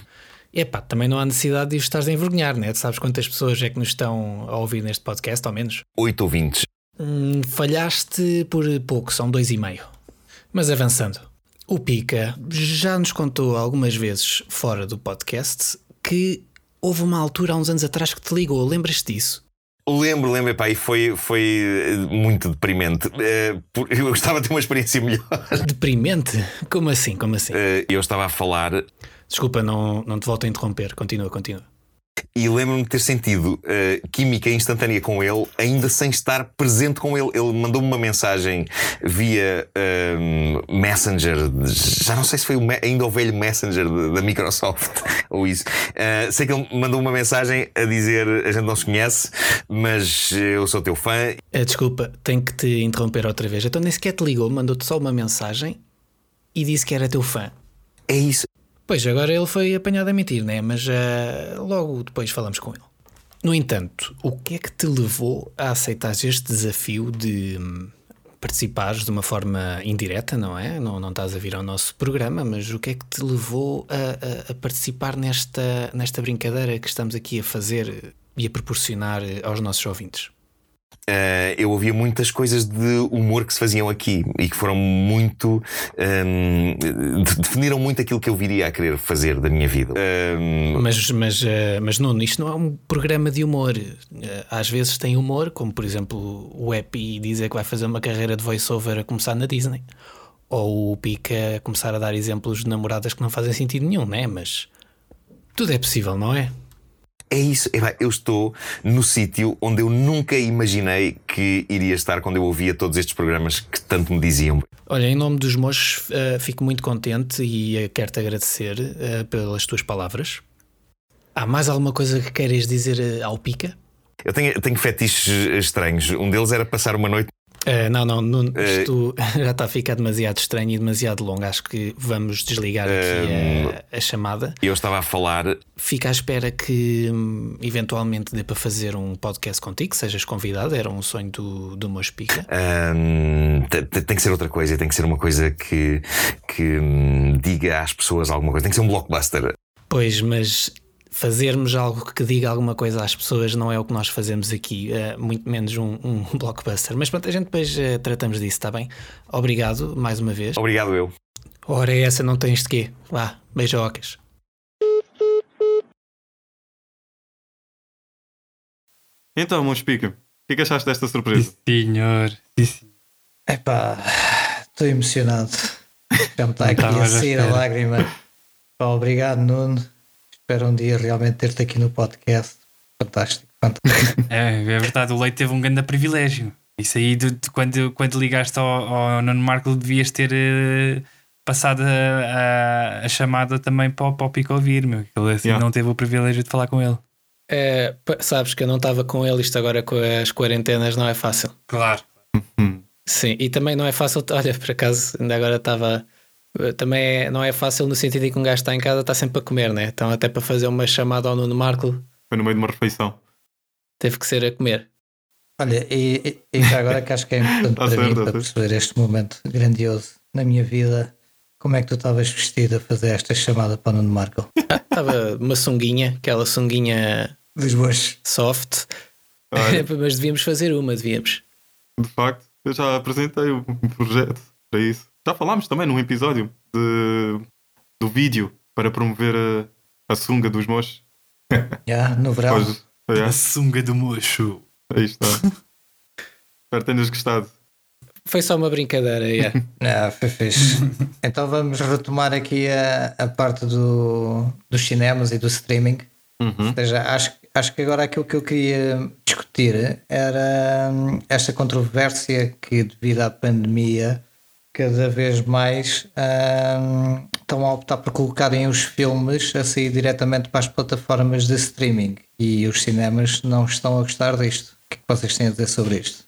Epá, também não há necessidade de estares a envergonhar, né? Tu sabes quantas pessoas é que nos estão a ouvir neste podcast, ao menos? Oito ouvintes. Hum, falhaste por pouco, são dois e meio. Mas avançando, o Pica já nos contou algumas vezes fora do podcast que houve uma altura há uns anos atrás que te ligou, lembras-te disso? Lembro, lembro, pá, e foi, foi eh, muito deprimente. Eh, Eu gostava de ter uma experiência melhor. Deprimente? Como assim? Como assim? Eh, Eu estava a falar Desculpa, não, não te volto a interromper. Continua, continua. E lembro-me de ter sentido eh, química instantânea com ele, ainda sem estar presente com ele. Ele mandou-me uma mensagem via ehm, Messenger, já não sei se foi o ainda o velho Messenger da Microsoft ou isso. Eh, sei que ele mandou uma mensagem a dizer: A gente não se conhece, mas eu sou teu fã Ah, desculpa, tenho que te interromper outra vez. Então nem sequer te ligou, mandou-te só uma mensagem e disse que era teu fã. É isso. Pois, agora ele foi apanhado a mentir, né? Mas ah, logo depois falamos com ele. No entanto, o que é que te levou a aceitar este desafio de hum, participares de uma forma indireta, não é? Não, não estás a vir ao nosso programa, mas o que é que te levou a, a- a participar nesta, nesta brincadeira que estamos aqui a fazer e a proporcionar aos nossos ouvintes? Uh, eu ouvia muitas coisas de humor que se faziam aqui e que foram muito. um, de- definiram muito aquilo que eu viria a querer fazer da minha vida. Um, Mas, mas, eh, mas Nuno, isto não é um programa de humor. Eh, Às vezes tem humor, como por exemplo o Epi dizer que vai fazer uma carreira de voiceover a começar na Disney. Ou o Pica começar a dar exemplos de namoradas que não fazem sentido nenhum, né? Mas tudo é possível, não é? É isso. Epá, Eu estou no sítio onde eu nunca imaginei que iria estar quando eu ouvia todos estes programas que tanto me diziam. Olha, em nome dos mochos, eh, fico muito contente e eh, quero-te agradecer eh, pelas tuas palavras. Há mais alguma coisa que queres dizer ao Pica? Eu tenho, eu tenho fetiches estranhos. Um deles era passar uma noite. Eh, não, não, Nuno, Eh, isto já está a ficar demasiado estranho e demasiado longo. Acho que vamos desligar aqui a, a chamada. Eu estava a falar. Fica à espera que hum, eventualmente dê para fazer um podcast contigo, sejas convidado. Era um sonho do, do meu Pica. Hum, te- te- tem que ser outra coisa, tem que ser uma coisa que, que hum, diga às pessoas alguma coisa, tem que ser um blockbuster. Pois, mas fazermos algo que diga alguma coisa às pessoas não é o que nós fazemos aqui, eh, muito menos um, um blockbuster. Mas pronto, a gente depois eh, tratamos disso, está bem? Obrigado mais uma vez. Obrigado, eu. Ora, essa não tens de quê? Vá, beijocas. Então, meu Spica, o que é que achaste desta surpresa? Senhor. Sim, senhor. Epá, estou emocionado. Já me está aqui a sair a lágrima. Pá, obrigado, Nuno. Espero um dia realmente ter-te aqui no podcast. Fantástico, fantástico. É, é verdade, o Leite teve um grande privilégio. Isso aí, de, de quando, quando ligaste ao, ao Nuno Marco, devias ter eh, passado a, a- a chamada também para, o- para o Pico ouvir, meu. Ele assim Yeah. não teve o privilégio de falar com ele. É, sabes que eu não estava com ele, isto agora com as quarentenas não é fácil. Claro. Hum, Sim, e também não é fácil, olha, por acaso, ainda agora estava. Também é- não é fácil no sentido em que um gajo está em casa, está sempre a comer, né? Então, até para fazer uma chamada ao Nuno Marco, foi no meio de uma refeição. teve que ser a comer. Olha, e, e- já agora que acho que é importante Tá para certo, mim, tá para certo. perceber este momento grandioso na minha vida, como é que tu estavas vestido a fazer esta chamada para o Nuno Marco? Estava uma sunguinha, aquela sunguinha Dos boas. soft, Olha, mas devíamos fazer uma, devíamos. de facto, eu já apresentei o projeto para isso. Já falámos também num episódio de, do vídeo para promover a, a sunga dos mochos. Já, no verão. Hoje, é, A sunga do mocho. aí está. Espero que tenhas gostado. foi só uma brincadeira. Yeah. Ah, foi fixe. então vamos retomar aqui a, a parte do, dos cinemas e do streaming. Uhum. Ou seja, acho, acho que agora aquilo que eu queria discutir era hum, esta controvérsia que, devido à pandemia, cada vez mais hum, estão a optar por colocarem os filmes a sair diretamente para as plataformas de streaming e os cinemas não estão a gostar disto. O que é que vocês têm a dizer sobre isto?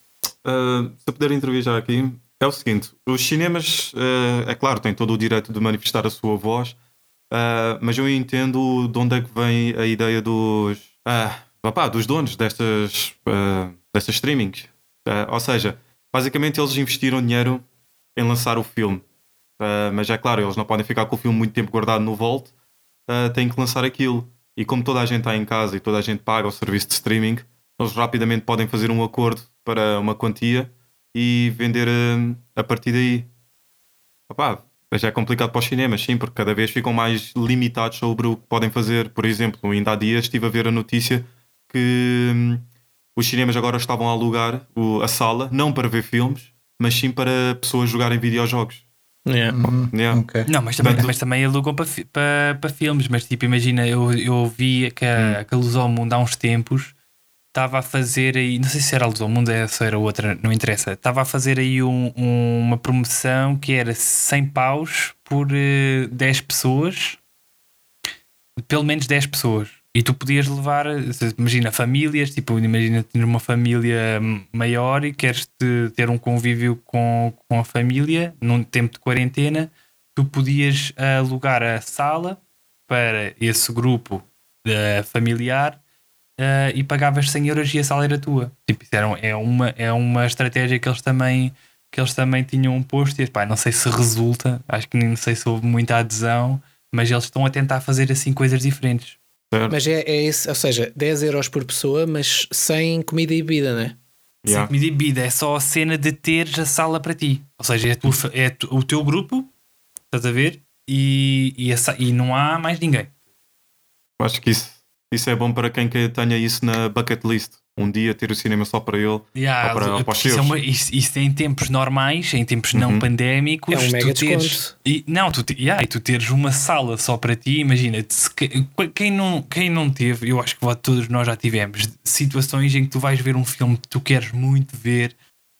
Uh, se eu puder intervir já aqui, é o seguinte: os cinemas, uh, é claro, têm todo o direito de manifestar a sua voz, uh, mas eu entendo de onde é que vem a ideia dos, opá, dos donos destas, destas streamings. ou seja, basicamente eles investiram dinheiro em lançar o filme, mas é claro, eles não podem ficar com o filme muito tempo guardado no vault, têm que lançar aquilo. E como toda a gente está em casa e toda a gente paga o serviço de streaming, eles rapidamente podem fazer um acordo para uma quantia e vender a, a partir daí. Opa, já é complicado para os cinemas, sim, porque cada vez ficam mais limitados sobre o que podem fazer. Por exemplo, ainda há dias estive a ver a notícia que hum, os cinemas agora estavam a alugar o, a sala, não para ver filmes, mas sim para pessoas jogarem videojogos. Yeah. Uhum, Yeah. ok. Não, mas também, mas também alugam para, fi- para, para filmes. Mas tipo, imagina, eu, eu vi que a, que a Luz ao Mundo há uns tempos estava a fazer aí, não sei se era a Luz ao Mundo é, se era outra, não interessa. Estava a fazer aí um- um- uma promoção que era 100 paus por eh, 10 pessoas, pelo menos 10 pessoas. E tu podias levar, imagina, famílias, tipo, imagina ter uma família maior e queres te- ter um convívio com, com a família num tempo de quarentena, tu podias alugar a sala para esse grupo eh, familiar eh, e pagavas 100 euros e a sala era tua. Tipo, era, é, uma, é uma estratégia que eles também que eles também tinham posto e pá, não sei se resulta, acho que nem sei se houve muita adesão, mas eles estão a tentar fazer assim coisas diferentes. Certo? Mas é, é isso, ou seja, 10 euros por pessoa, mas sem comida e bebida, né? Yeah. Sem comida e bebida, é só a cena de teres a sala para ti. Ou seja, é, tua fa- é tu- o teu grupo, estás a ver? E, e, a e não há mais ninguém. Acho que isso, isso é bom para quem que tenha isso na bucket list. Um dia ter o cinema só para ele. Yeah, Ou para- ou para os isso, é seus. uma- isso- isso em tempos normais, em tempos não Uhum. pandémicos, É um tu mega teres, e, não, tu, te- yeah, e tu teres uma sala só para ti, imagina, que- quem não, quem não teve, eu acho que todos nós já tivemos situações em que tu vais ver um filme que tu queres muito ver,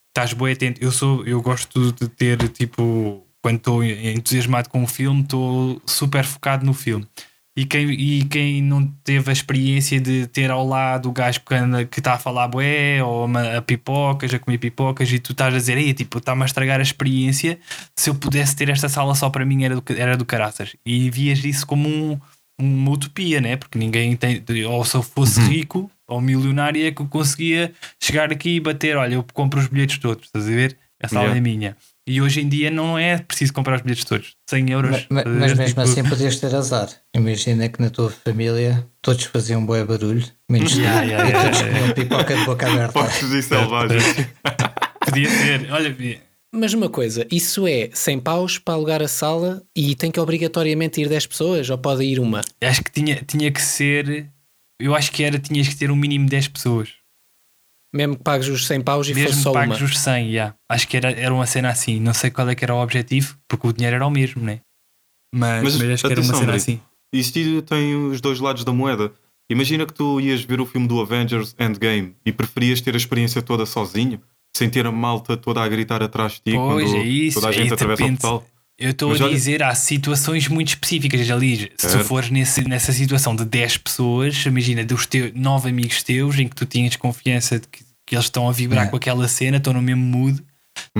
estás bem atento. Eu sou, eu gosto de ter tipo, quando estou entusiasmado com o filme, estou super focado no filme. E quem, e quem não teve a experiência de ter ao lado o gajo que está a falar bué ou uma, a pipocas, a comer pipocas, e tu estás a dizer, Ei, tipo, está-me a estragar a experiência. Se eu pudesse ter esta sala só para mim, era do, era do caraças. E vias isso como um, uma utopia, né? Porque ninguém tem, ou se eu fosse rico ou milionário, é que eu conseguia chegar aqui e bater, olha, eu compro os bilhetes todos, estás a ver? A sala Yeah. é minha. E hoje em dia não é preciso comprar os bilhetes todos, 100 euros. Ma- ma- estás a Mas, ver? mesmo Tipo, assim podias ter azar. Imagina que na tua família todos faziam bué barulho, menos. Yeah, yeah, e yeah, todos yeah. comiam pipoca de boca aberta. Foxes e selvagens. Podia ser, olha, Mas uma coisa, isso é 100 paus para alugar a sala e tem que obrigatoriamente ir 10 pessoas ou pode ir uma? acho que tinha, tinha que ser. Eu acho que era, tinhas que ter um mínimo de 10 pessoas. Mesmo que pagues os 100 paus e fosse Mesmo só pagos uma. os 100, yeah. acho que era, era uma cena assim. Não sei qual é que era o objetivo, porque o dinheiro era o mesmo, né? Mas, Mas, mas acho que era uma cena assim. Isto tem os dois lados da moeda. Imagina que tu ias ver o filme do Avengers Endgame e preferias ter a experiência toda sozinho, sem ter a malta toda a gritar atrás de ti Pois quando é isso. toda a aí gente de atravessa o portal. Eu estou a olha- dizer, há situações muito específicas ali. Se tu Certo. fores nesse, nessa situação de 10 pessoas, imagina dos teus, 9 amigos teus em que tu tinhas confiança de que, que eles estão a vibrar É. com aquela cena, estão no mesmo mood,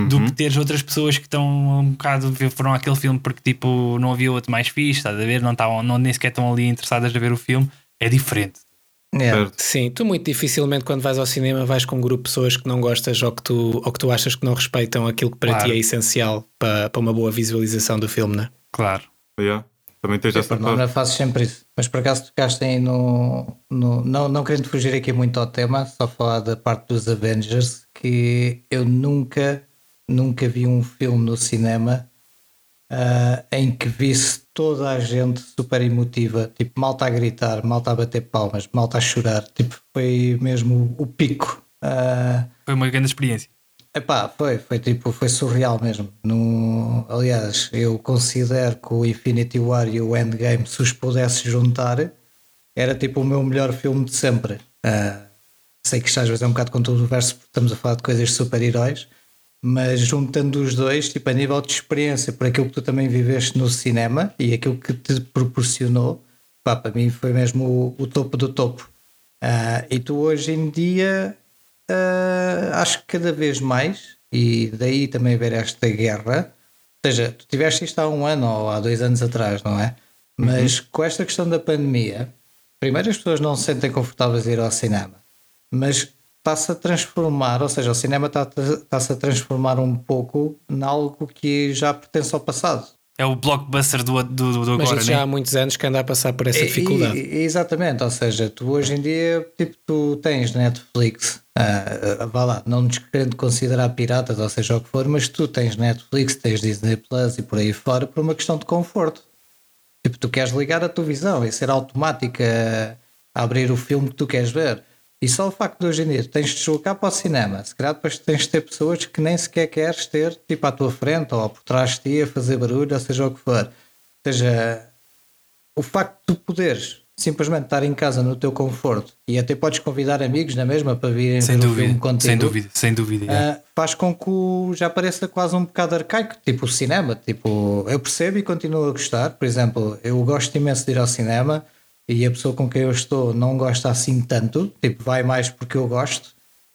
do Uhum. que teres outras pessoas que estão um bocado foram àquele filme porque tipo não havia outro mais fixe, estás a ver? Não, estavam, não nem sequer estão ali interessadas a ver o filme. É diferente. Yeah. Certo. Sim, tu muito dificilmente quando vais ao cinema vais com um grupo de pessoas que não gostas ou que tu, ou que tu achas que não respeitam aquilo que para Claro. ti é essencial para, para uma boa visualização do filme, né? Claro. Yeah. Também tens essa parte. fazes sempre isso. Mas por acaso tocaste aí no, no. não, não querendo fugir aqui muito ao tema, só falar da parte dos Avengers, que eu nunca, nunca vi um filme no cinema ah, em que visse toda a gente super emotiva, tipo malta a gritar, malta a bater palmas, malta a chorar. Tipo, foi mesmo o, pico. Ah, Foi uma grande experiência. Epá, foi, foi tipo, foi surreal mesmo. No, aliás, eu considero que o Infinity War e o Endgame, se os pudesse juntar, era tipo o meu melhor filme de sempre. Uh, sei que isto às vezes é um bocado controverso porque estamos a falar de coisas de super-heróis, mas juntando os dois, tipo, a nível de experiência, por aquilo que tu também viveste no cinema e aquilo que te proporcionou, pá, para mim foi mesmo o, o topo do topo. Uh, e tu hoje em dia uh, acho que cada vez mais, e daí também ver esta guerra, ou seja, tu tiveste isto há um ano ou há dois anos atrás, não é? Mas uhum. com esta questão da pandemia, primeiro as pessoas não se sentem confortáveis a ir ao cinema, mas está-se a transformar, ou seja, o cinema está-se a transformar um pouco em algo que já pertence ao passado. É o blockbuster do, do, do Mas agora, já né? há muitos anos que anda a passar por essa dificuldade. E, exatamente, ou seja, tu hoje em dia tipo, tu tens Netflix, uh, uh, vá lá, não nos querendo considerar piratas, ou seja o que for, mas tu tens Netflix, tens Disney Plus e por aí fora por uma questão de conforto. Tipo, tu queres ligar a tua visão e ser automática a abrir o filme que tu queres ver. E só o facto de hoje em dia tens de deslocar para o cinema, se calhar depois tens de ter pessoas que nem sequer queres ter tipo à tua frente ou por trás de ti a fazer barulho, ou seja o que for. Ou seja, o facto de tu poderes simplesmente estar em casa no teu conforto e até podes convidar amigos na mesma para virem sem ver dúvida, o filme contigo. Sem dúvida, sem dúvida. Uh, faz com que já pareça quase um bocado arcaico, tipo o cinema. Tipo, eu percebo e continuo a gostar. Por exemplo, eu gosto imenso de ir ao cinema e a pessoa com quem eu estou não gosta assim tanto, tipo, vai mais porque eu gosto,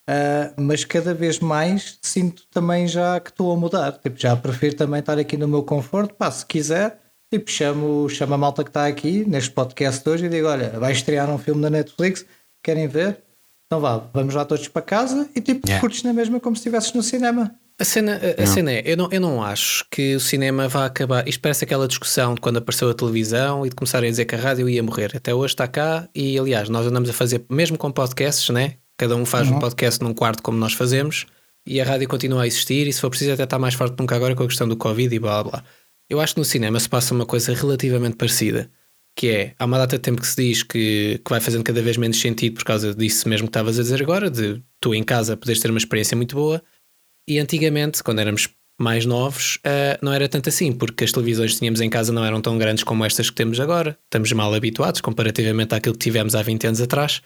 uh, mas cada vez mais sinto também já que estou a mudar, tipo, já prefiro também estar aqui no meu conforto, pá, se quiser, tipo, chamo, chamo a malta que está aqui neste podcast hoje e digo, olha, vai estrear um filme da Netflix, querem ver? Então vá, vamos lá todos para casa e tipo, yeah. curtes na mesma como se estivesses no cinema. A cena, a, a cena é, eu não, eu não acho que o cinema vá acabar. Isto parece aquela discussão de quando apareceu a televisão e de começarem a dizer que a rádio ia morrer. Até hoje está cá e, aliás, nós andamos a fazer, mesmo com podcasts, né? Cada um faz uhum. um podcast num quarto como nós fazemos e a rádio continua a existir e se for preciso até está mais forte do que nunca agora com a questão do Covid e blá blá. Eu acho que no cinema se passa uma coisa relativamente parecida, que é, há uma data de tempo que se diz que, que vai fazendo cada vez menos sentido por causa disso mesmo que estavas a dizer agora, de tu em casa poderes ter uma experiência muito boa e antigamente, quando éramos mais novos, uh, não era tanto assim, porque as televisões que tínhamos em casa não eram tão grandes como estas que temos agora. Estamos mal habituados comparativamente àquilo que tivemos há 20 anos atrás.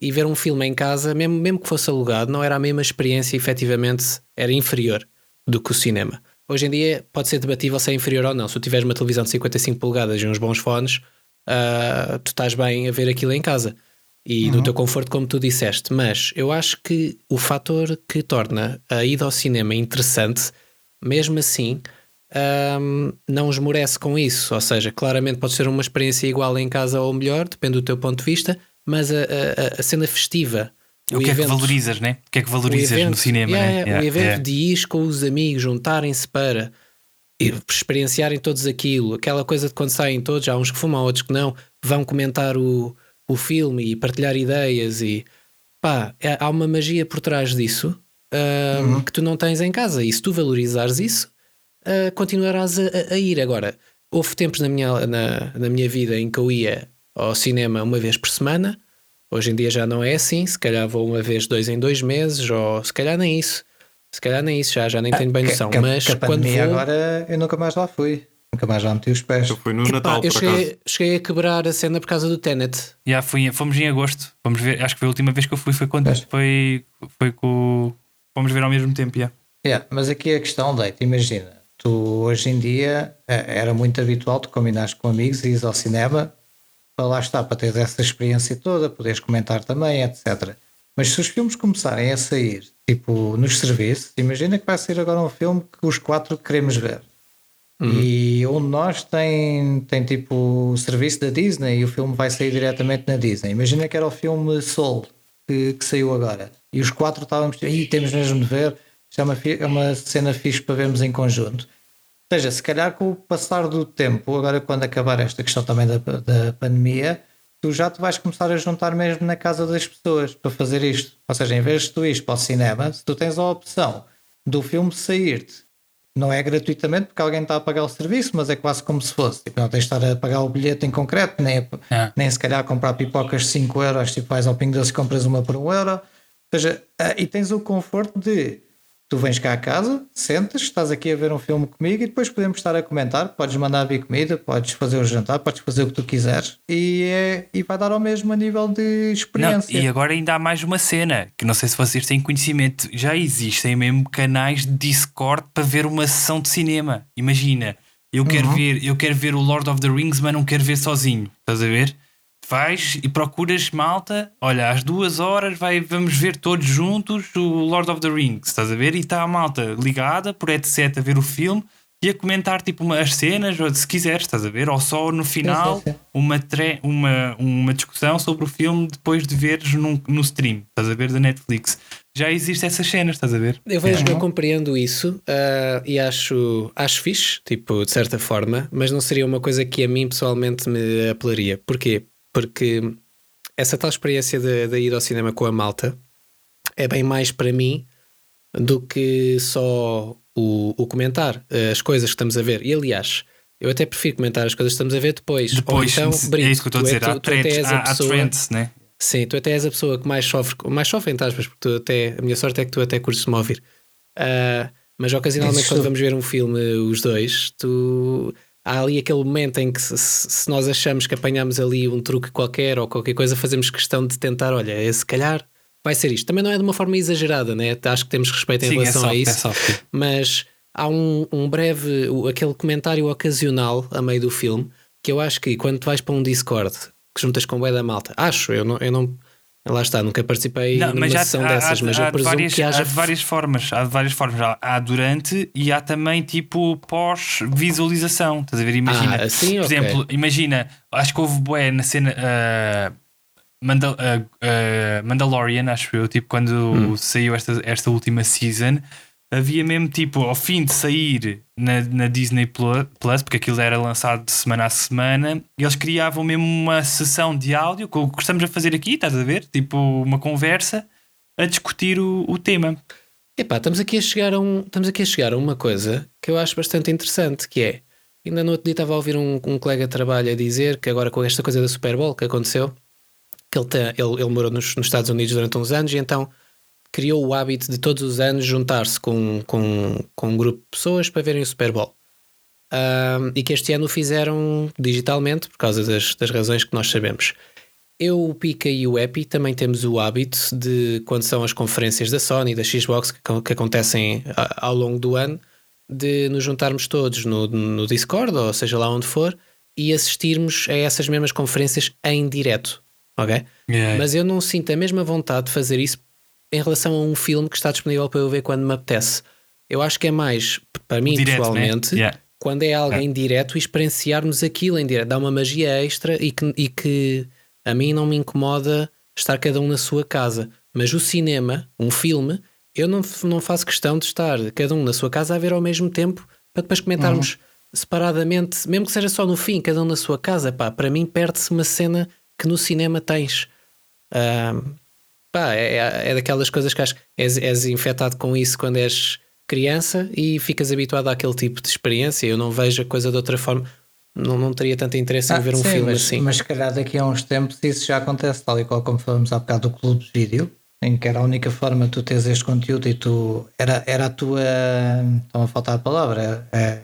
E ver um filme em casa, mesmo, mesmo que fosse alugado, não era a mesma experiência, efetivamente era inferior do que o cinema. Hoje em dia pode ser debatível se é inferior ou não. Se tu tiveres uma televisão de 55 polegadas e uns bons fones, uh, tu estás bem a ver aquilo em casa e uhum. do teu conforto, como tu disseste. Mas eu acho que o fator que torna a ida ao cinema interessante, mesmo assim, um, não esmorece com isso. Ou seja, claramente pode ser uma experiência igual em casa ou melhor, depende do teu ponto de vista, mas a, a, a cena festiva. O, o que evento, é que valorizas, né? O que é que valorizas evento, no cinema, yeah, né? Yeah, o evento yeah. de ir com os amigos, juntarem-se para experienciarem todos aquilo, aquela coisa de quando saem todos, há uns que fumam, outros que não, vão comentar o, o filme e partilhar ideias e pá, é, há uma magia por trás disso uh, uhum. que tu não tens em casa e se tu valorizares isso uh, continuarás a, a, ir. Agora, houve tempos na minha, na, na minha vida em que eu ia ao cinema uma vez por semana, hoje em dia já não é assim, se calhar vou uma vez dois em dois meses ou se calhar nem isso. Se calhar nem isso, já, já nem tenho bem ah, noção. Que, mas que quando vou... agora eu nunca mais lá fui. Nunca mais já meti os pés. Eu fui no Natal, eu por cheguei, cheguei a quebrar a cena por causa do Tenet. Já fui, fomos em agosto. Vamos ver, acho que foi a última vez que eu fui. Foi quando foi, foi com. Fomos ver ao mesmo tempo. Yeah. Yeah, mas aqui a questão, Leite, imagina, tu hoje em dia é, era muito habitual tu combinares com amigos e ires ao cinema para lá estar, para teres essa experiência toda, poderes comentar também, etc. Mas se os filmes começarem a sair, tipo, nos serviços, imagina que vai sair agora um filme que os quatro queremos ver. Uhum. E um de nós tem, tem tipo serviço da Disney e o filme vai sair diretamente na Disney. Imagina que era o filme Soul que, que saiu agora. E os quatro estávamos, e temos mesmo de ver. Isto é uma, é uma cena fixe para vermos em conjunto. Ou seja, se calhar com o passar do tempo, agora quando acabar esta questão também da, da pandemia, tu já te vais começar a juntar mesmo na casa das pessoas para fazer isto. Ou seja, em vez de tu ires para o cinema, se tu tens a opção do filme sair-te não é gratuitamente porque alguém está a pagar o serviço, mas é quase como se fosse. Tipo, não tens de estar a pagar o bilhete em concreto, nem, é. nem se calhar comprar pipocas de 5 euros, tipo vais ao Pingo Doce e compras uma por 1 um euro. Ou seja, e tens o conforto de Tu vens cá a casa, sentas, estás aqui a ver um filme comigo e depois podemos estar a comentar. Podes mandar vir comida, podes fazer o jantar, podes fazer o que tu quiseres e, é, e vai dar ao mesmo a nível de experiência. Não, e agora ainda há mais uma cena que não sei se vocês têm conhecimento. Já existem mesmo canais de Discord para ver uma sessão de cinema. Imagina, eu quero, Uhum. ver, eu quero ver o Lord of the Rings, mas não quero ver sozinho. Estás a ver? Vais e procuras malta. Olha, às duas horas vai, vamos ver todos juntos o Lord of the Rings. Estás a ver? E está a malta ligada por headset a ver o filme e a comentar tipo uma, as cenas, ou se quiseres, estás a ver? Ou só no final sim, sim. Uma, tre uma, uma discussão sobre o filme depois de veres num, no stream. Estás a ver? Da Netflix. Já existe essas cenas, estás a ver? Eu vejo, eu compreendo isso ah, e acho, acho fixe, tipo, de certa forma, mas não seria uma coisa que a mim pessoalmente me apelaria. Porquê? Porque essa tal experiência de, de ir ao cinema com a malta é bem mais para mim do que só o, o comentar eh, as coisas que estamos a ver. E aliás, eu até prefiro comentar as coisas que estamos a ver depois. Depois, Ou então, é Brito, isso que eu estou a tu é- dizer. Há tu- tu até trends, há, há pessoa- trends, né? Sim, tu até és a pessoa que mais sofre, mais sofre entre aspas, porque tu até, a minha sorte é que tu até curtes me ouvir. Ah, mas ocasionalmente, quando tu. vamos ver um filme, os dois, tu há ali aquele momento em que, se, se nós achamos que apanhamos ali um truque qualquer ou qualquer coisa, fazemos questão de tentar, olha, é, se calhar vai ser isto. Também não é de uma forma exagerada, né? Acho que temos respeito em Sim, é relação soft, a é isso soft. mas há um, um breve, aquele comentário ocasional a meio do filme que eu acho que quando tu vais para um Discord que juntas com o da malta, acho, eu não, eu não lá está, nunca participei Não, numa há, sessão há- dessas, há- mas há eu de presumo várias, que haja há de várias formas. Há de várias formas. Há, há durante e há também tipo pós-visualização. Estás a ver? Imagina, Ah, assim, por ok. exemplo, imagina, acho que houve bué na cena ah, Mandal- ah, ah, Mandalorian, acho eu, tipo, quando Hum. saiu esta, esta última season. Havia mesmo tipo, ao fim de sair na, na Disney Plu- Plus, porque aquilo era lançado de semana a semana, eles criavam mesmo uma sessão de áudio, com o que estamos a fazer aqui, estás a ver? Tipo, uma conversa a discutir o, o tema. Epá, estamos aqui a chegar a um, estamos aqui a chegar a uma coisa que eu acho bastante interessante, que é ainda no outro dia estava a ouvir um, um colega de trabalho a dizer que agora com esta coisa da Super Bowl que aconteceu, que ele, tem, ele, ele morou nos, nos Estados Unidos durante uns anos e então criou o hábito de todos os anos juntar-se com, com, com um grupo de pessoas para verem o Super Bowl. E que este ano o fizeram digitalmente por causa das, das razões que nós sabemos. Eu, o Pica e o Epi também temos o hábito de, quando são as conferências da Sony e da Xbox que, que acontecem ao longo do ano, de nos juntarmos todos no, no Discord, ou seja lá onde for, e assistirmos a essas mesmas conferências em direto. Ok? Yeah. Mas eu não sinto a mesma vontade de fazer isso em relação a um filme que está disponível para eu ver quando me apetece. Eu acho que é mais, para mim Direto, né? pessoalmente, Yeah. quando é alguém direto e experienciarmos aquilo em direto. Dá uma magia extra e que, e que a mim não me incomoda estar cada um na sua casa. Mas o cinema, um filme, eu não, não faço questão de estar cada um na sua casa a ver ao mesmo tempo para depois comentarmos separadamente, mesmo que seja só no fim, cada um na sua casa. Pá, para mim perde-se uma cena que no cinema tens. Pá, é, é daquelas coisas que acho que és, és infectado com isso quando és criança e ficas habituado àquele tipo de experiência. Eu não vejo a coisa de outra forma. Não, não teria tanto interesse em Ah, ver um sim, filme mas, assim. Mas se calhar daqui a uns tempos isso já acontece, tal e qual como falamos há bocado do clube de vídeo, em que era a única forma de tu teres este conteúdo e tu era, era a tua. Estão a faltar a palavra, é-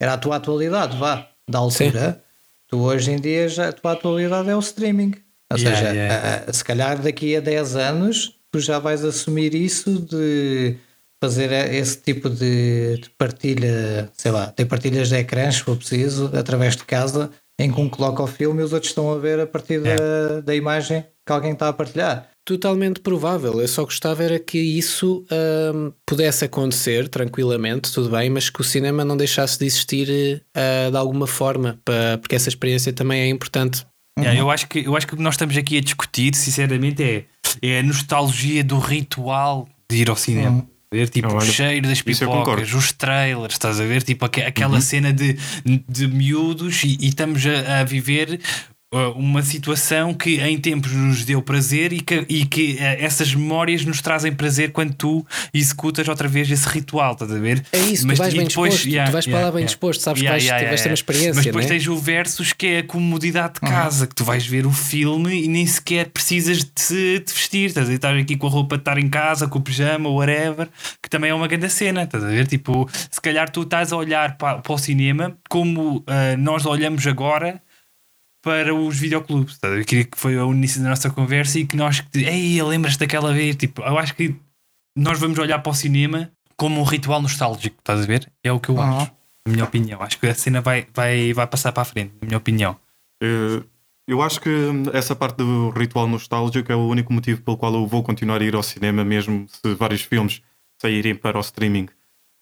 era a tua atualidade, vá, da altura. Tu hoje em dia já a tua atualidade é o streaming. Ou Yeah, seja, yeah. ah, se calhar daqui a 10 anos tu já vais assumir isso de fazer esse tipo de, de partilha, sei lá, tem partilhas de ecrãs, se for preciso, através de casa, em que um coloca o filme e os outros estão a ver a partir da, da imagem que alguém está a partilhar. Totalmente provável. Eu só gostava era que isso ahm, pudesse acontecer tranquilamente, tudo bem, mas que o cinema não deixasse de existir ah, de alguma forma, pa- porque essa experiência também é importante. Yeah, eu, acho que, eu acho que o que nós estamos aqui a discutir, sinceramente, é, é a nostalgia do ritual de ir ao cinema. Ver, tipo, Olha, o cheiro das eu pipocas, os trailers, estás a ver? Tipo, aque- aquela cena de, de miúdos e, e estamos a, a viver uma situação que em tempos nos deu prazer e que, e que uh, essas memórias nos trazem prazer quando tu executas outra vez esse ritual, estás a ver? É isso, Mas tu vais bem depois- disposto, yeah, tu vais para yeah, lá bem yeah. disposto, sabes que vais, ter uma experiência. Mas depois né? tens o versus que é a comodidade de casa, que tu vais ver o filme e nem sequer precisas de de vestir, estás a ver? Estás aqui com a roupa de estar em casa, com o pijama, whatever, que também é uma grande cena, estás a ver? Tipo, se calhar tu estás a olhar para, para o cinema como ah, nós olhamos agora para os videoclubes, estás a ver? que foi o início da nossa conversa e que nós, ei, lembras-te daquela vez? Tipo, eu acho que nós vamos olhar para o cinema como um ritual nostálgico, estás a ver? É o que eu Ah. acho, na minha opinião. Acho que a cena vai, vai, vai passar para a frente, na minha opinião. Eh, Eu acho que essa parte do ritual nostálgico é o único motivo pelo qual eu vou continuar a ir ao cinema, mesmo se vários filmes saírem para o streaming.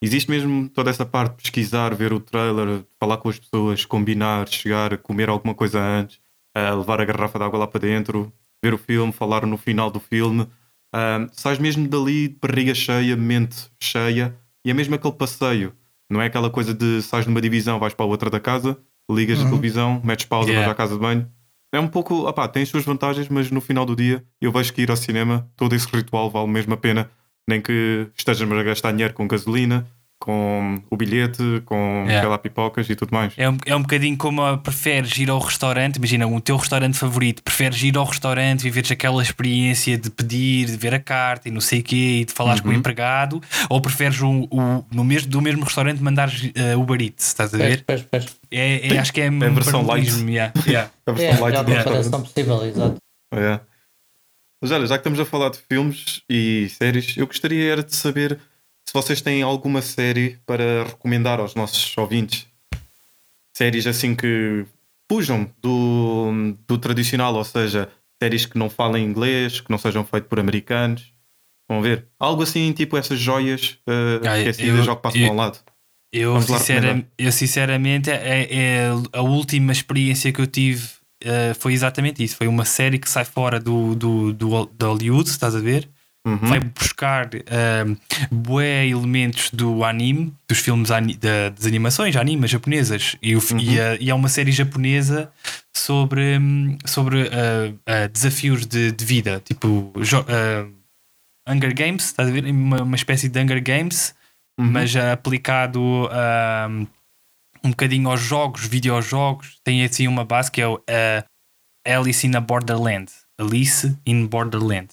Existe mesmo toda essa parte de pesquisar, ver o trailer, falar com as pessoas, combinar, chegar, comer alguma coisa antes, eh, levar a garrafa de água lá para dentro, ver o filme, falar no final do filme. Ah, sais mesmo dali de barriga cheia, mente cheia, e é mesmo aquele passeio. Não é aquela coisa de sais numa divisão, vais para a outra da casa, ligas a televisão, metes pausa, Yeah. vais à casa de banho. É um pouco, opá, tem as suas vantagens, mas no final do dia eu vejo que ir ao cinema, todo esse ritual vale mesmo a pena, nem que estejas a gastar dinheiro com gasolina, com o bilhete, com Yeah. sei lá, pipocas e tudo mais. É um, é um bocadinho como a preferes ir ao restaurante, imagina o teu restaurante favorito, preferes ir ao restaurante, viveres aquela experiência de pedir, de ver a carta e não sei o quê, e de falares com o empregado, ou preferes o, o- no mesmo, do mesmo restaurante mandares uh, Uber Eats, estás a ver? pois, pois. É, é- acho que é, a versão light. yeah, yeah. A É versão a light melhor do comparação possível, exato. É. Mas olha, já que estamos a falar de filmes e séries, eu gostaria era de saber se vocês têm alguma série para recomendar aos nossos ouvintes. Séries assim que fujam do, do tradicional, ou seja, séries que não falem inglês, que não sejam feitas por americanos. Vão ver? Algo assim, tipo essas joias uh, Ah, esquecidas eu- já que passam eu- ao lado. Eu, Vamos lá sincera- recomendar. eu sinceramente, é, é a última experiência que eu tive eh, foi exatamente isso. Foi uma série que sai fora do, do, do, do Hollywood, estás a ver? Uhum. Vai buscar um, bué elementos do anime, dos filmes ani- da- das animações animes japonesas. E, o Uhum. e, a- e é uma série japonesa sobre, hum, sobre uh, uh, desafios de, de vida, tipo uh, Hunger Games, estás a ver? Uma, uma espécie de Hunger Games, Uhum. mas uh, aplicado um, um bocadinho aos jogos, videojogos. Tem assim uma base que é o uh, Alice in Borderland. Alice in Borderland.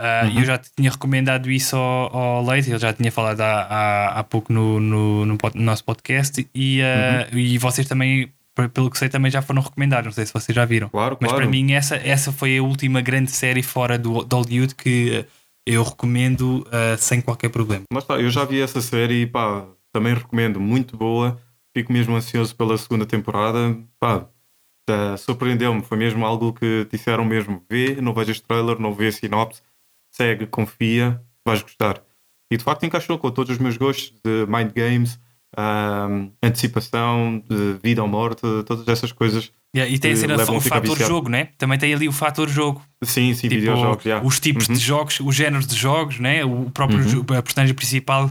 Uh, Uhum. Eu já tinha recomendado isso ao, ao Leite, ele já tinha falado há, há, há pouco no, no, no no nosso podcast e, uh, Uhum. e vocês também, pelo que sei, também já foram recomendados. Não sei se vocês já viram. Claro, Mas claro. para mim, essa, essa foi a última grande série fora do, do Hollywood que uh, eu recomendo uh, sem qualquer problema. Mas tá, eu já vi essa série e pá, também recomendo, muito boa. Fico mesmo ansioso pela segunda temporada. Pá, surpreendeu-me, foi mesmo algo que disseram mesmo: vê, não vejas trailer, não vê sinopse, segue, confia, vais gostar. E de facto encaixou com todos os meus gostos de mind games, ahm, antecipação, de vida ou morte, todas essas coisas. Yeah, e tem a Que cena, levam o fator jogo, né? Também tem ali o fator jogo. Sim, sim, Tipo, videojogos, já. os tipos Uhum. de jogos, os géneros de jogos, né? o próprio jo- a personagem principal,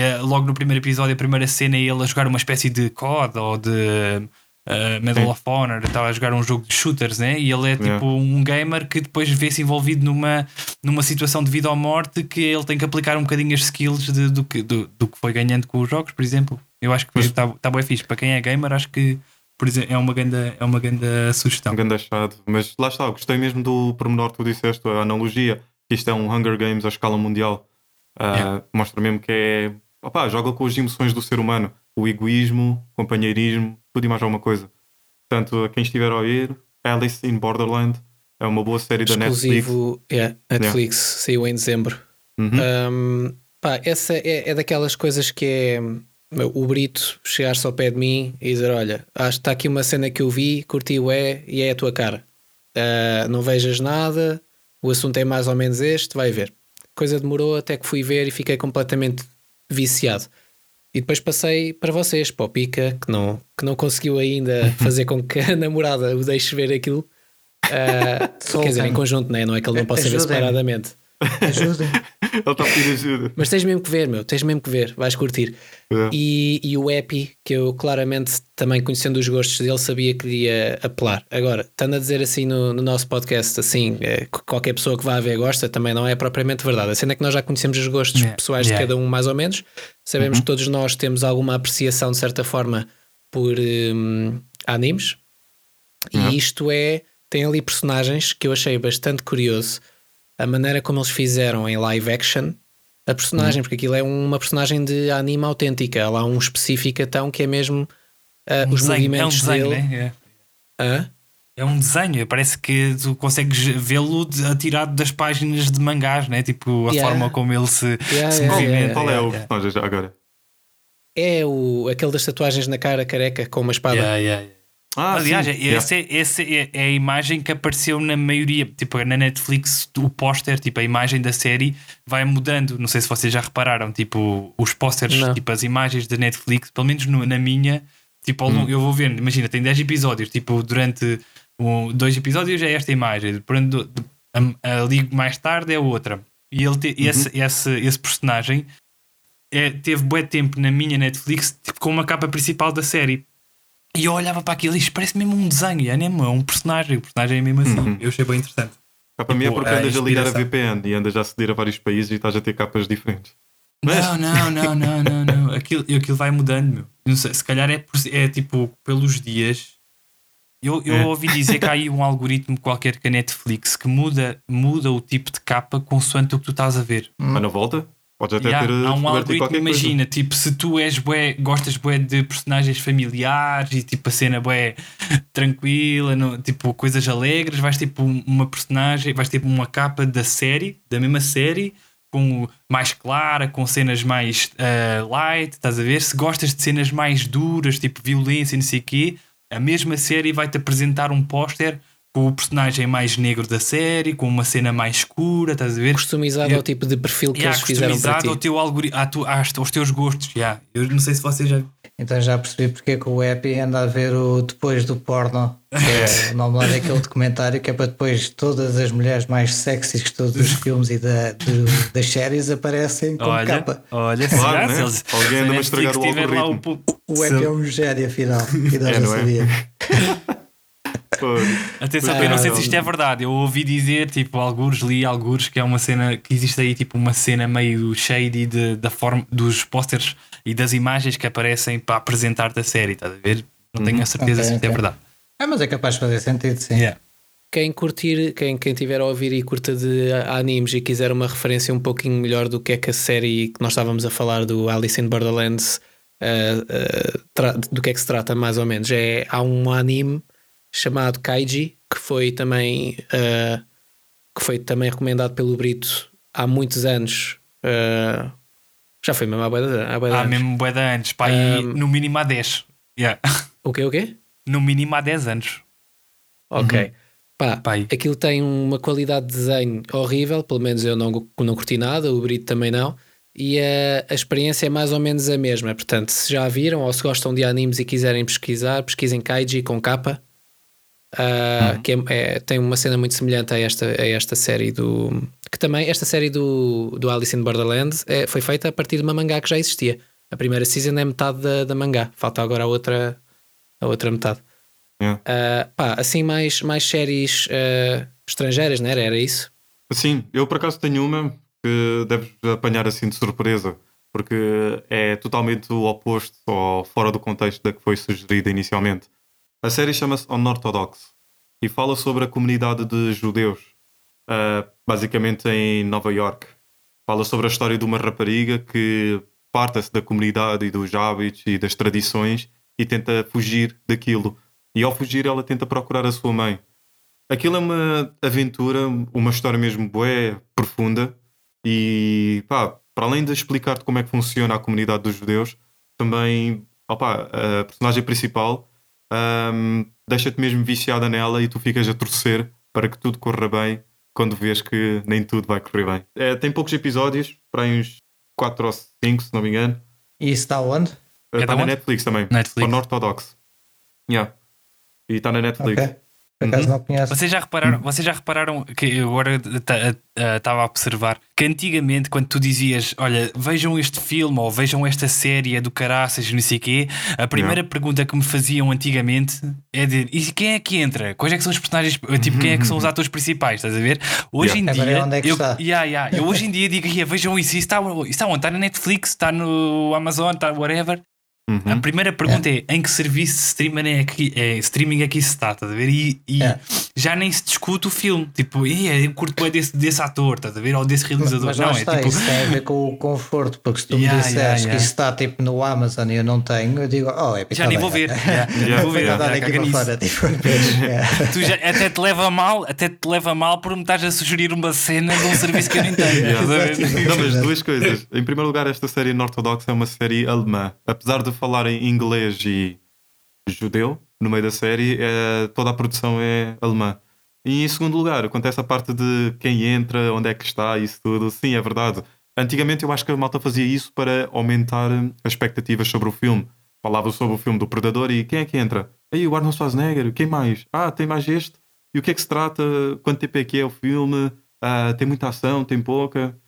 é, logo no primeiro episódio, a primeira cena é ele a jogar uma espécie de COD ou de uh, Medal Sim. of Honor, estava a jogar um jogo de shooters, né? e ele é tipo Yeah. um gamer que depois vê-se envolvido numa, numa situação de vida ou morte que ele tem que aplicar um bocadinho as skills de- do, que, do, do que foi ganhando com os jogos, por exemplo. Eu acho que está tá bem fixe. Para quem é gamer, acho que por exemplo, é uma grande, é uma grande sugestão. Um grande achado. Mas lá está, gostei mesmo do pormenor que tu disseste, a analogia, que isto é um Hunger Games à escala mundial. Ah, Yeah. Mostra mesmo que é. Opá, joga com as emoções do ser humano, o egoísmo, o companheirismo, tudo e mais alguma coisa. Portanto, a quem estiver a ouvir, Alice in Borderland é uma boa série da Netflix. Exclusivo yeah, Netflix, saiu em dezembro. Uhum. Um, pá, essa é, é daquelas coisas que é o Brito chegar-se ao pé de mim e dizer: Olha, acho que está aqui uma cena que eu vi, curti o é e é a tua cara. Uh, não vejas nada, o assunto é mais ou menos este, vai ver. Coisa demorou até que fui ver e fiquei completamente viciado. E depois passei para vocês, para o Pica, que não, que não conseguiu ainda fazer com que a namorada o deixe ver aquilo. Uh, quer dizer, em conjunto, né? não é que ele não possa ver separadamente. Ajudem. Ele está a pedir ajuda. Mas tens mesmo que ver, meu, tens mesmo que ver, vais curtir. É. E, e o Epi, que eu claramente também conhecendo os gostos dele, sabia que lhe ia apelar. Agora, estando a dizer assim no, no nosso podcast, assim, que qualquer pessoa que vá a ver gosta, também não é propriamente verdade. A cena é que nós já conhecemos os gostos Yeah, pessoais yeah. de cada um, mais ou menos. Sabemos que todos nós temos alguma apreciação, de certa forma, por hum, animes. Yeah. E isto é. Tem ali personagens que eu achei bastante curioso. A maneira como eles fizeram em live action a personagem, porque aquilo é uma personagem de anime autêntica. Há lá um específico então que é mesmo ah, Um os desenho, é um movimentos desenho, dele. né? É. Hã? É um desenho, parece que tu consegues vê-lo atirado das páginas de mangás, né? Tipo, a Yeah. forma como ele se, Yeah, se yeah, movimenta. yeah, Qual é Yeah, o personagem agora? É o, aquele das tatuagens na cara careca com uma espada. Yeah, yeah, yeah. Ah, Aliás, sim. esse, é, esse é- é a imagem que apareceu na maioria, tipo na Netflix, o póster, tipo a imagem da série vai mudando. Não sei se vocês já repararam, tipo os pósteres, tipo as imagens da Netflix, pelo menos no- na minha, tipo longo- eu vou vendo, imagina, tem 10 episódios, tipo durante um, dois episódios é esta imagem, durante, a, ali mais tarde é outra. E ele te- esse, esse, esse personagem é, teve bué tempo na minha Netflix tipo, com uma capa principal da série. E eu olhava para aquilo e isto parece mesmo um desenho, é mesmo é um personagem, o personagem é mesmo assim. Uhum. Eu achei bem interessante. Cá para mim é Tipo, porque a andas a ligar a. VPN e andas a aceder a vários países e estás a ter capas diferentes. Mas- Não, não, não, não, não, não. Aquilo, aquilo vai mudando, meu. Não sei, se calhar é, por- é tipo pelos dias. Eu, eu É. ouvi dizer que há aí um algoritmo qualquer que a Netflix que muda, muda o tipo de capa consoante o que tu estás a ver. Mas na volta, podes até Yeah, ter há um algoritmo, qualquer coisa. imagina, tipo, se tu és bué, gostas bué de personagens familiares e tipo a cena bué tranquila, no- tipo coisas alegres, vais tipo uma personagem, vais tipo uma capa da série, da mesma série, com mais clara, com cenas mais ah, light, estás a ver? Se gostas de cenas mais duras, tipo violência e não sei o quê, a mesma série vai-te apresentar um póster com o personagem mais negro da série, com uma cena mais escura, estás a ver? Customizado Eu- ao tipo de perfil que Yeah, eles fizeram para customizado ti. ao teu algoritmo, aos teus gostos. Yeah. Eu não sei se vocês já. Então já percebi porque é que o Epi anda a ver o depois do porno. Que é o nome lá daquele documentário que é para depois todas as mulheres mais sexys de todos os filmes e da, de- das séries aparecem como Olha, capa. olha, Claro, será? né? Se eles- Alguém anda a estragar o tiver lá algoritmo. pu- O Epi é um gênio afinal. E nós É, não não é? Atenção, Ah, eu não sei se isto é verdade. Eu ouvi dizer, tipo, alguns, li alguns, que é uma cena, que existe aí, tipo, uma cena meio shady de, da forma dos posters e das imagens que aparecem para apresentar da série, estás a ver? Não tenho a certeza Ok, se isto é ok. verdade. Ah, mas é capaz de fazer sentido, sim. Yeah. Quem curtir, quem, quem tiver a ouvir e curta de animes e quiser uma referência um pouquinho melhor do que é que a série que nós estávamos a falar do Alice in Borderlands eh, tra- do que é que se trata mais ou menos. É, há um anime chamado Kaiji que foi também eh, que foi também recomendado pelo Brito há muitos anos. eh, já foi mesmo há bué de- há anos. mesmo bué de anos, pá, Um, no mínimo há 10. Yeah. O quê, o quê? No mínimo há 10 anos. Ok. Pá, Pá, aí. aquilo tem uma qualidade de desenho horrível, pelo menos eu não, não curti nada, o Brito também não. E a, a experiência é mais ou menos a mesma. Portanto, se já viram ou se gostam de animes e quiserem pesquisar, pesquisem Kaiji com capa, ah, que é- é- tem uma cena muito semelhante a esta, a esta série do. Que também, esta série do, do Alice in Borderlands é, foi feita a partir de uma mangá que já existia. A primeira season é metade da, da mangá, falta agora a outra, a outra metade. yeah. Ah, pá, assim mais, mais séries ah, estrangeiras, não era? Era isso? Sim, eu por acaso tenho uma que deves apanhar assim de surpresa, porque é totalmente o oposto ou fora do contexto da que foi sugerida inicialmente. A série chama-se Unorthodox e fala sobre a comunidade de judeus, ah, basicamente em Nova York. Fala sobre a história de uma rapariga que parta-se da comunidade e dos hábitos e das tradições e tenta fugir daquilo. E ao fugir, ela tenta procurar a sua mãe. Aquilo é uma aventura, uma história mesmo bué, profunda e pá, para além de explicar-te como é que funciona a comunidade dos judeus, também opá, a personagem principal ahm, deixa-te mesmo viciada nela e tu ficas a torcer para que tudo corra bem quando vês que nem tudo vai correr bem. É, tem poucos episódios, para aí uns 4 ou 5, se não me engano. E isso está onde? Está da na onde? Netflix também. Netflix. Unorthodox. Yeah. E está na Netflix. Ok. Por acaso não conheço. Vocês já repararam, vocês já repararam que eu agora estava a observar que antigamente, quando tu dizias, olha, vejam este filme ou vejam esta série é do caraças, não sei o quê, a primeira pergunta que me faziam antigamente é de e quem é que entra? Quais é que são os personagens? Tipo, quem é que são os atores principais? Estás a ver? Hoje em Agora dia. onde é que eu, está? yeah, yeah, eu hoje em dia digo, "Ia, vejam isso, isso está, isso está onde? Está na Netflix, está no Amazon, está whatever. A primeira pergunta é em que serviço de streaming é, aqui, é, streaming é que isso está, estás a ver? E, e É. já nem se discute o filme. Tipo, "Ih, eu curto bem desse, desse ator, estás a ver? Ou desse realizador. Mas não, lá é está, tipo. isso tem a ver com o conforto, porque se tu me Yeah, disseres yeah, que yeah. isso está tipo no Amazon e eu não tenho, eu digo, oh, é Já nem vou ver. Já, vou ver. Tipo. yeah. Tu já, até te leva mal, até te leva mal por me estás a sugerir uma cena de um serviço que eu nem tenho. Não, mas duas coisas. Em primeiro lugar, esta série Unorthodox é uma série alemã. Apesar de falar em inglês e judeu no meio da série, é, toda a produção é alemã. E em segundo lugar, quanto a parte de quem entra, onde é que está, isso tudo, sim, é verdade. Antigamente eu acho que a malta fazia isso para aumentar as expectativas sobre o filme. Falava sobre o filme do Predador e quem é que entra? Aí o Arnold Schwarzenegger, quem mais? Ah, tem mais este? E o que é que se trata? Quanto tempo é que é o filme? Ah, tem muita ação, tem pouca?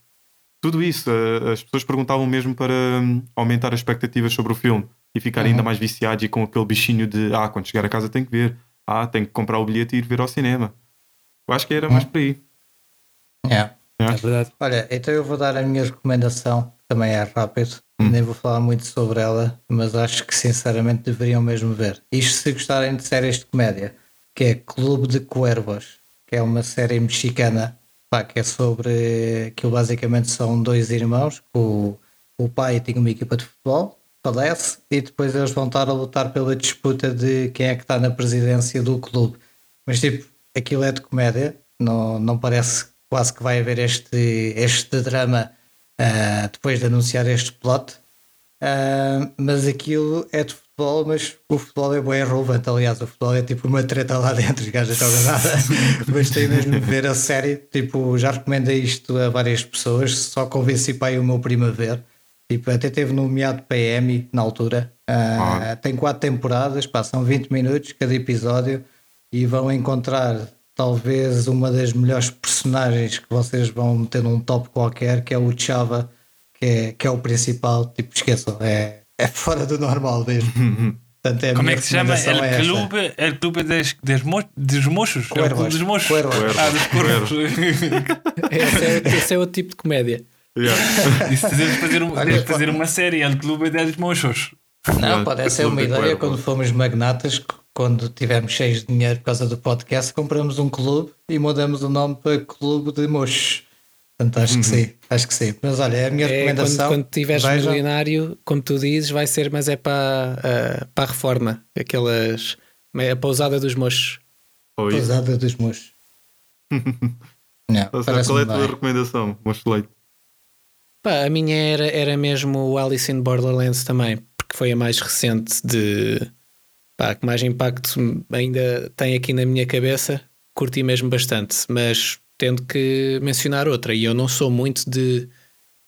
Tudo isso, eh, as pessoas perguntavam mesmo para hum, aumentar as expectativas sobre o filme e ficarem ainda mais viciados e com aquele bichinho de ah, quando chegar a casa tem que ver, ah, tem que comprar o bilhete e ir ver ao cinema. Eu acho que era mais por aí. Yeah. É verdade. Olha, então eu vou dar a minha recomendação, que também é rápido, nem vou falar muito sobre ela, mas acho que sinceramente deveriam mesmo ver. Isto se gostarem de séries de comédia, que é Clube de Cuervos, que é uma série mexicana, pá, que é sobre que basicamente são dois irmãos, que o, o pai tinha uma equipa de futebol, falece, e depois eles vão estar a lutar pela disputa de quem é que está na presidência do clube. Mas tipo, aquilo é de comédia, não, não parece quase que vai haver este, este drama ah, depois de anunciar este plot. Ah, mas aquilo é de futebol, mas o futebol é bem relevante. Aliás, o futebol é tipo uma treta lá dentro, os gajos não nada. mas tem mesmo de ver a série. Tipo, já recomendei isto a várias pessoas, só convenci para aí o meu primo a ver. Tipo, até teve nomeado para Emmy na altura. Ah, Tem quatro temporadas, pá, são 20 minutos cada episódio e vão encontrar talvez uma das melhores personagens que vocês vão meter num top qualquer, que é o Chava, que é, que é o principal. Tipo, esqueçam, é, é fora do normal mesmo. Portanto, é Como é que se chama? é El esta. Clube, El Clube des, des, mo, dos Mochos? É o Cuervos. Clube dos Mochos. Cuervos. Ah, dos Cuervos. Esse é, esse é outro tipo de comédia. Yeah. Isso de fazer, um, Olha, de fazer uma série, El Clube dos Mochos. Não, pode ser uma Clube de ideia quando fomos magnatas, quando tivermos cheios de dinheiro por causa do podcast, compramos um clube e mudamos o nome para Clube de Mochos. Portanto, acho que sim, acho que sim. Mas olha, é a minha É, quando, recomendação. quando tiveres vejam. milionário, como tu dizes, vai ser, mas é para, ah, para a reforma. Aquelas. A pousada dos mochos. Pousada dos Mochos. Não, Qual é a tua bem. recomendação? Mocho Leite. Pá, a minha era, era mesmo o Alice in Borderlands também, porque foi a mais recente de. Pá, que mais impacto ainda tem aqui na minha cabeça. Curti mesmo bastante, mas tendo que mencionar outra. E eu não sou muito de, de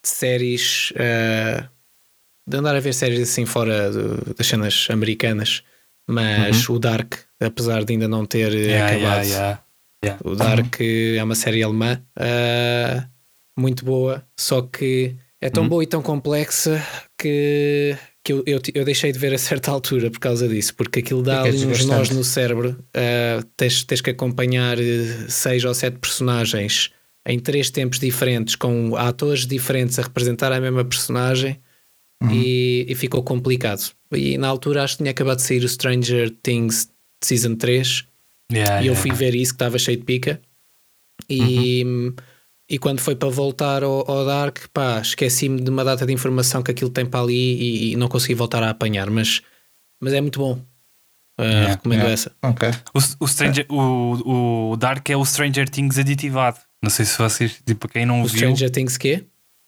séries. ah, de andar a ver séries assim fora do- das cenas americanas, mas o Dark, apesar de ainda não ter Yeah, acabado. yeah, yeah. O Dark é uma série alemã ah, muito boa, só que é Uhum. tão boa e tão complexa que, que eu, eu, eu deixei de ver a certa altura por causa disso, porque aquilo dá Fica ali uns nós no cérebro. ah, tens, tens que acompanhar eh, seis ou sete personagens em três tempos diferentes, com atores diferentes a representar a mesma personagem. Uhum. E, e ficou complicado. E na altura acho que tinha acabado de sair o Stranger Things Season 3 Yeah, e eu yeah. fui ver isso que estava cheio de pica. E, Uhum. E quando foi para voltar ao, ao Dark, pá, esqueci-me de uma data de informação que aquilo tem para ali e, e não consegui voltar a apanhar. Mas, mas é muito bom. Uh, recomendo Yeah. essa. Ok. O, o, Stranger, o, o Dark é o Stranger Things aditivado. Não sei se vocês, tipo, quem não O viu, Stranger Things quê?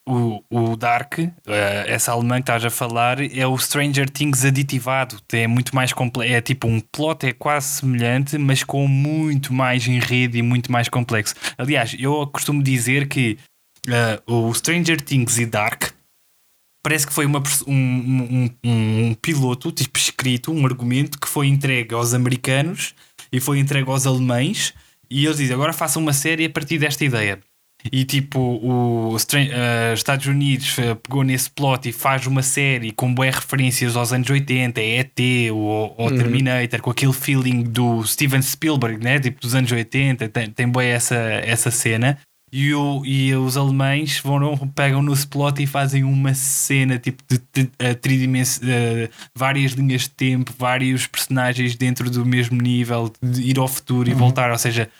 O, o Dark, eh, essa alemã que estás a falar, é o Stranger Things aditivado. É muito mais complexo. É tipo um plot, é quase semelhante, mas com muito mais enredo e muito mais complexo. Aliás, eu costumo dizer que eh, o Stranger Things e Dark parece que foi uma, um, um, um- um piloto tipo escrito, um argumento que foi entregue aos americanos e foi entregue aos alemães. E eles dizem: agora façam uma série a partir desta ideia. E tipo, os uh, Estados Unidos uh, pegou nesse plot e faz uma série com boas referências aos anos 80, ET ou, ou uhum. Terminator, com aquele feeling do Steven Spielberg, né? tipo dos anos 80, tem, tem boa essa, essa cena. E, o, e os alemães vão, pegam no plot e fazem uma cena tipo de, de, uh, várias linhas de tempo, vários personagens dentro do mesmo nível, de ir ao futuro uhum. e voltar, ou seja,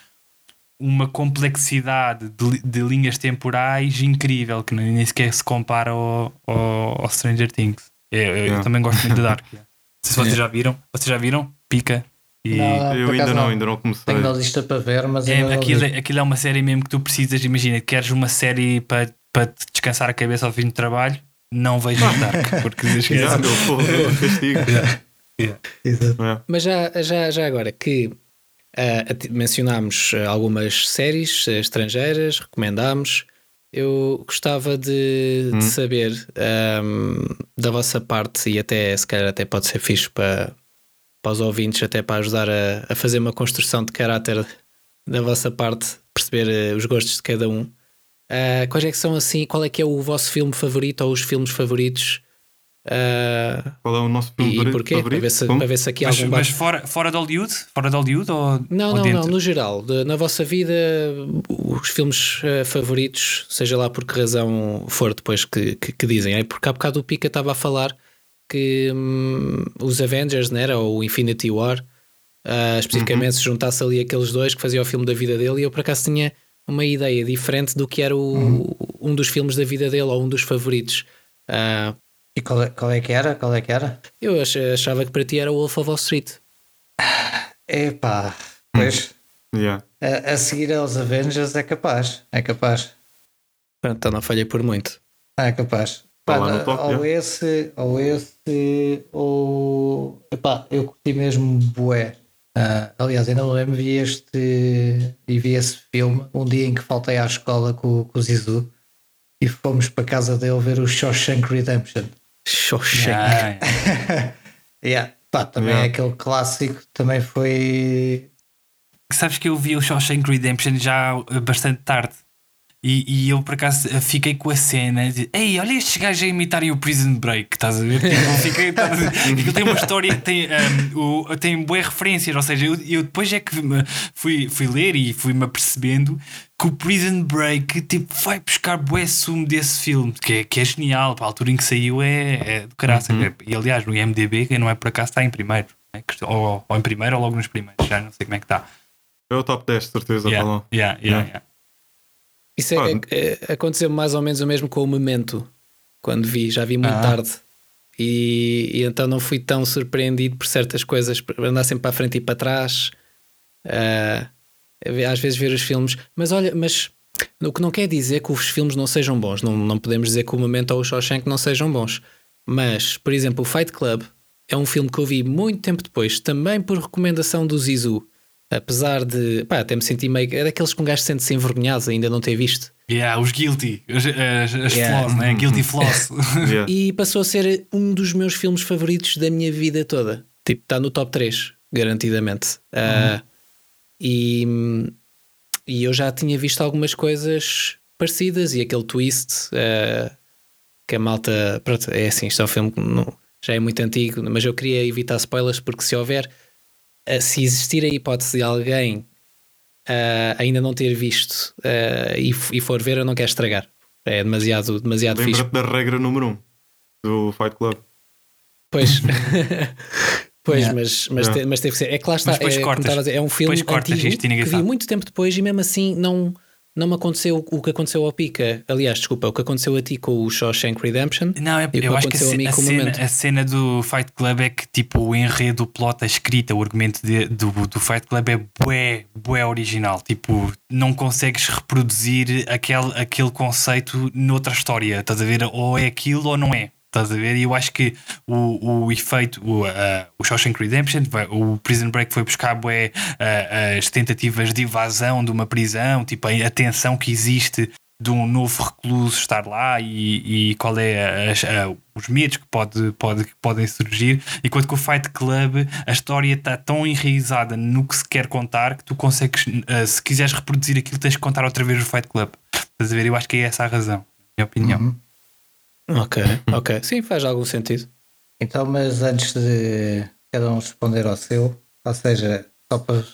uma complexidade de, de, linhas temporais incrível que nem sequer se compara ao, ao, ao Stranger Things. Eu, eu, eu, também gosto muito de Dark. Não sei se vocês já viram. Vocês já viram? Pica. E... Não, eu ainda não, não, ainda não comecei. Tenho na lista para ver, mas é, aquilo, é, aquilo é uma série mesmo que tu precisas. Imagina, queres uma série para, para descansar a cabeça ao fim do trabalho, não vejo Dark, porque esquece. Já, meu, pô, castigo. yeah. Yeah. Yeah. Mas já, já, já agora que Uh, mencionámos ah, algumas séries uh, estrangeiras, recomendámos. Eu gostava de, hum. de saber um, da vossa parte, e até se calhar até pode ser fixe para, para os ouvintes, até para ajudar a, a fazer uma construção de caráter da vossa parte, perceber uh, os gostos de cada um. quais é que são assim? Qual é que é o vosso filme favorito ou os filmes favoritos Uh, Qual é o nosso filme e, porquê? Favorito? Para ver, se, para ver se aqui há mas, algum Mas fora, fora de Hollywood? Fora de Hollywood ou, não, ou não, dentro? não, no geral. De, na vossa vida, os filmes uh, favoritos, seja lá por que razão for depois que, que, que dizem. É porque há bocado o Pica estava a falar que hum, os Avengers, né, era o Infinity War, uh, especificamente uhum. se juntasse ali aqueles dois que fazia o filme da vida dele, e eu por acaso tinha uma ideia diferente do que era o, uhum. um dos filmes da vida dele ou um dos favoritos. Uh, e qual é, qual é que era? Qual é que era? Eu achava que para ti era o Wolf of Wall Street. Epá, pois. Yeah. A, a, seguir aos Avengers é capaz. É capaz. Então não falhei por muito. É capaz. Pá, ou, top, esse, ou esse, ou. Epá, eu curti mesmo Bué. Uh, aliás, ainda não lembro, vi este e vi esse filme um dia em que faltei à escola com, com o Zizu e fomos para a casa dele ver o Shawshank Redemption. Shawshank. Yeah. yeah. Pá, também yeah. é aquele clássico, também foi. Sabes que eu vi o Shawshank Redemption já bastante tarde. E, e, eu por acaso fiquei com a cena de Ei, olha estes gajos a imitarem o Prison Break, estás a ver? Tipo, fiquei, Aquilo tem uma história, tem, um, o, tem boas referências, ou seja, eu, eu, depois é que fui, fui ler e fui-me apercebendo que o Prison Break tipo, vai buscar bué sumo desse filme, que é, que é genial, para a altura em que saiu é, é do caraça. Uhum. E aliás, no IMDB, que não é por acaso, está em primeiro, né? ou, ou, em primeiro ou logo nos primeiros, já não sei como é que está. É o top 10, certeza. Yeah, yeah, yeah, yeah. yeah. Isso é, é, é, aconteceu mais ou menos o mesmo com o Memento, quando vi, já vi muito ah. tarde. E, e, então não fui tão surpreendido por certas coisas, por andar sempre para a frente e para trás. Uh, às vezes ver os filmes, mas olha, mas o que não quer dizer que os filmes não sejam bons, não, não podemos dizer que o Memento ou o Shawshank não sejam bons. Mas, por exemplo, o Fight Club é um filme que eu vi muito tempo depois, também por recomendação do Zizu apesar de. pá, até me senti meio. É daqueles que um gajo sente-se envergonhado ainda não ter visto. Yeah, os guilty, as, as, as yeah. floss, né? Guilty floss. yeah. E passou a ser um dos meus filmes favoritos da minha vida toda. Tipo, está no top 3, garantidamente. Uhum. Uh, e, e eu já tinha visto algumas coisas parecidas e aquele twist uh, que a malta. Pronto, é assim, isto é um filme que não, já é muito antigo, mas eu queria evitar spoilers porque se houver se existir a hipótese de alguém uh, ainda não ter visto uh, e, e, for ver, eu não quero estragar. É demasiado, demasiado Lembra-te fixe. da regra número 1 um do Fight Club. Pois. Pois, yeah. mas, mas, yeah. te, mas teve que ser. É que lá está. É, dizer, é um filme antigo que vi muito tempo depois e mesmo assim não, não me aconteceu o que aconteceu ao Pica. Aliás, desculpa, o que aconteceu a ti com o Shawshank Redemption. Não, é, eu acho que a, a, cena, a, cena, do Fight Club é que tipo o enredo, o plot, a escrita, o argumento de, do, do Fight Club é bué, bué original. Tipo, não consegues reproduzir aquele, aquele conceito noutra história. Estás a ver? Ou é aquilo ou não é. Estás a ver? E eu acho que o, o efeito, o, uh, o Shawshank Redemption, o Prison Break foi buscar bué, uh, as tentativas de invasão de uma prisão, tipo a tensão que existe de um novo recluso estar lá e, e qual é as- os medos que, pode, pode, que podem surgir. Enquanto que o Fight Club, a história está tão enraizada no que se quer contar que tu consegues, eh, se quiseres reproduzir aquilo, tens que contar outra vez o Fight Club. Estás a ver? Eu acho que é essa a razão, minha opinião. Uhum. Ok, ok. Sim, faz algum sentido. Então, mas antes de cada um responder ao seu, ou seja, só para se-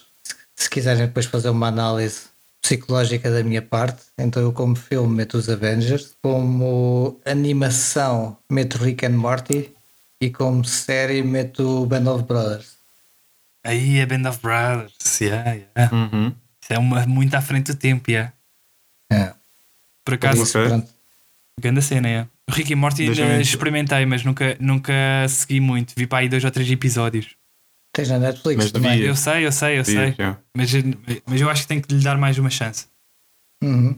se quiserem depois fazer uma análise psicológica da minha parte, então eu como filme meto os Avengers, como animação meto Rick and Morty e como série meto Band of Brothers. Aí é Band of Brothers. Yeah, yeah. Uhum. Isso é uma, muito à frente do tempo, yeah. É, Por por acaso, isso, pronto. grande cena, é. O Rick e Morty ainda experimentei, mas nunca, nunca segui muito. Vi para aí dois ou três episódios. Tens na Netflix Mas também. devia. Eu sei, eu sei, eu sei. Mas, mas eu acho que tenho que lhe dar mais uma chance. Uhum.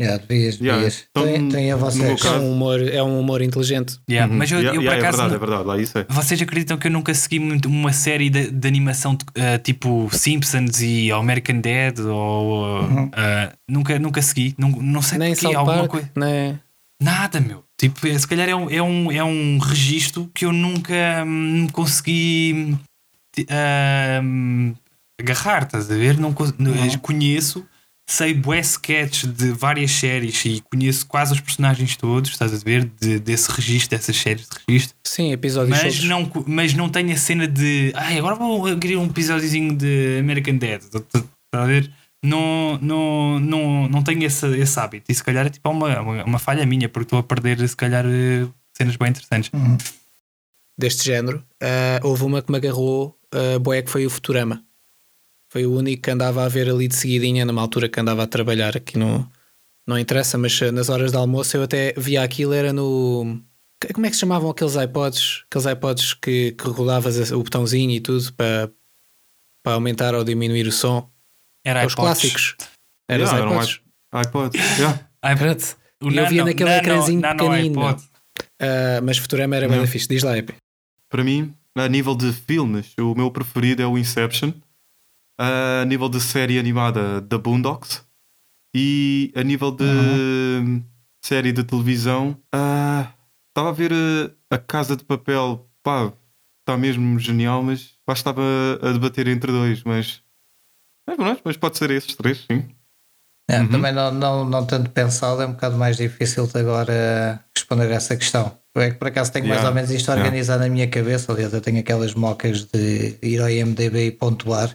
Yeah, devias, Yeah, devias. então, tem, tem a meu É caso- um humor, é um humor inteligente. Yeah, Uhum. Mas eu, Yeah, eu yeah, por é acaso. verdade, não- é verdade, lá isso é. Vocês acreditam que eu nunca segui muito uma série de, de animação de, eh, tipo Simpsons e American Dad? Ou, eh, nunca, nunca segui. Não, não sei Nem porquê, alguma coisa. nem... Nada, meu. Tipo, é- se calhar é um, é um, é um registro que eu nunca hum, consegui hum, agarrar, estás a ver? Não, não- conheço, sei bué sketches de várias séries e conheço quase os personagens todos, estás a ver? De- desse registro, dessas séries de registro. Sim, episódios Mas não, mas não tenho a cena de ai, agora vou querer um episódiozinho de American Dad. Estás a ver? Não, não, não, não tenho esse, esse hábito. E se calhar é tipo uma, uma, uma falha minha, porque estou a perder se calhar eh, cenas bem interessantes. deste género, ah, houve uma que me agarrou uh, boé que foi o Futurama. Foi o único que andava a ver ali de seguidinha numa altura que andava a trabalhar aqui no não interessa, mas nas horas de almoço eu até via aquilo, era no como é que se chamavam aqueles iPods? Aqueles iPods que, que rodavas o botãozinho e tudo para, para aumentar ou diminuir o som. Era Os iPods. clássicos. Era Yeah, os era um iPods. iPod. Yeah. iPod. O E eu via naquele ecrãzinho nano pequenino. iPod. Ah, mas Futurama era bem fixe. Diz lá, Epi. Para mim, a nível de filmes, o meu preferido é o Inception. A nível de série animada, The Boondocks. E a nível de série de televisão, ah, estava a ver a, a Casa de Papel. Pá, está mesmo genial, mas estava a debater entre dois. Mas, é mas pode ser esses três, sim. É, Também não, não, não tanto pensado, é um bocado mais difícil de agora responder essa questão. É que por acaso tenho mais Yeah, ou menos isto yeah. organizado na minha cabeça. Aliás, eu tenho aquelas mocas de ir ao IMDB e pontuar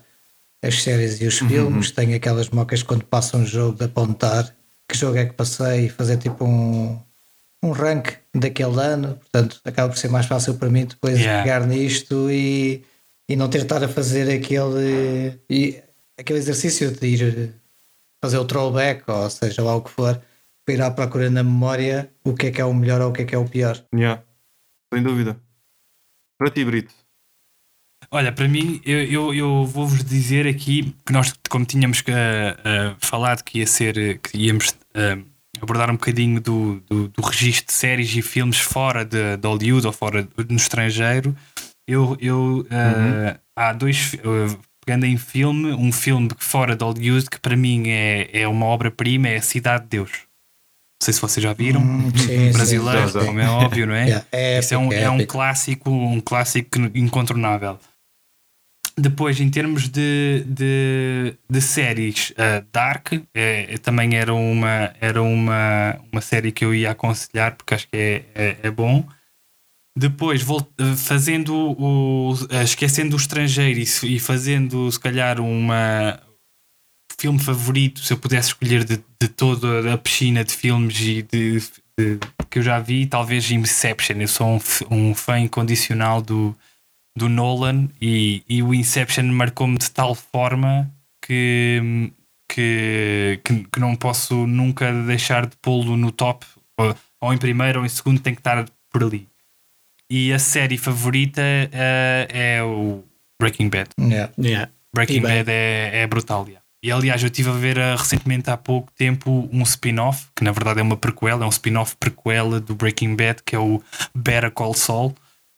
as séries e os filmes. Tenho aquelas mocas quando passa um jogo de apontar que jogo é que passei e fazer tipo um, um rank daquele ano. Portanto, acaba por ser mais fácil para mim depois Yeah. pegar nisto e, e não ter estar a fazer aquele, e, aquele exercício de ir fazer o throwback, ou seja lá o que for, para ir à procura na memória o que é que é o melhor ou o que é que é o pior. Yeah. Sem dúvida. Para ti, Brito. Olha, para mim, eu, eu, eu vou-vos dizer aqui que nós, como tínhamos eh, eh, falado que ia ser, eh, que íamos eh, abordar um bocadinho do, do, do registro de séries e filmes fora de, de Hollywood ou fora de- no estrangeiro, eu, eu eh, há dois, eh, pegando em filme, um filme fora de Hollywood que para mim é, é uma obra-prima, é A Cidade de Deus. Não sei se vocês já viram. sim, Brasileiro, sim, sim. como é óbvio, não é? Yeah, é Isso é um, é é um clássico, um clássico incontornável. Depois, em termos de, de, de séries, uh, Dark é, também era, uma, era uma, uma série que eu ia aconselhar porque acho que é, é, é bom. Depois, fazendo o, uh, esquecendo o estrangeiro e, fazendo se calhar uma filme favorito, se eu pudesse escolher de, de toda a piscina de filmes e de, de- que eu já vi, talvez Inception. Eu sou um, um fã incondicional do, do Nolan e, e o Inception marcou-me de tal forma que, que, que, que não posso nunca deixar de pô-lo no top, ou, ou em primeiro ou em segundo, tem que estar por ali. E a série favorita eh, é o Breaking Bad. Yeah. Yeah. Breaking. Bad é, é brutal. yeah. E aliás, eu estive a ver ah, recentemente há pouco tempo um spin-off, que na verdade é uma prequela, é um spin-off prequela do Breaking Bad, que é o Better Call Saul.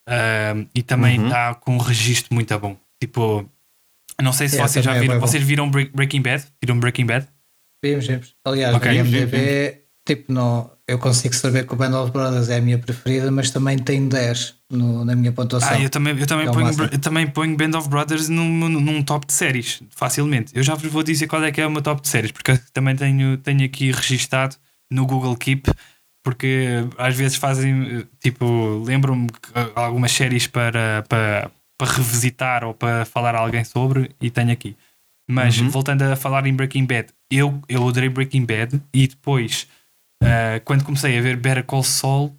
Ah, e também está com um registro muito bom. Tipo, não sei se Yeah, vocês já é viram. bom. Vocês viram Break- Breaking Bad? Viram Breaking Bad? Vimos, vimos. Aliás, Ok, no vimos, IMDB tipo, não, eu consigo saber que o Band of Brothers é a minha preferida, mas também tem 10 no, na minha pontuação. Ah, eu também, eu também, É ponho, eu também ponho Band of Brothers num, num, top de séries, facilmente. Eu já vos vou dizer qual é que é o meu top de séries, porque eu também tenho, tenho aqui registado no Google Keep, porque às vezes fazem, tipo, lembro-me algumas séries para, para, para revisitar ou para falar a alguém sobre e tenho aqui. Mas voltando a falar em Breaking Bad, eu, eu adorei Breaking Bad e depois, ah, quando comecei a ver Better Call Saul,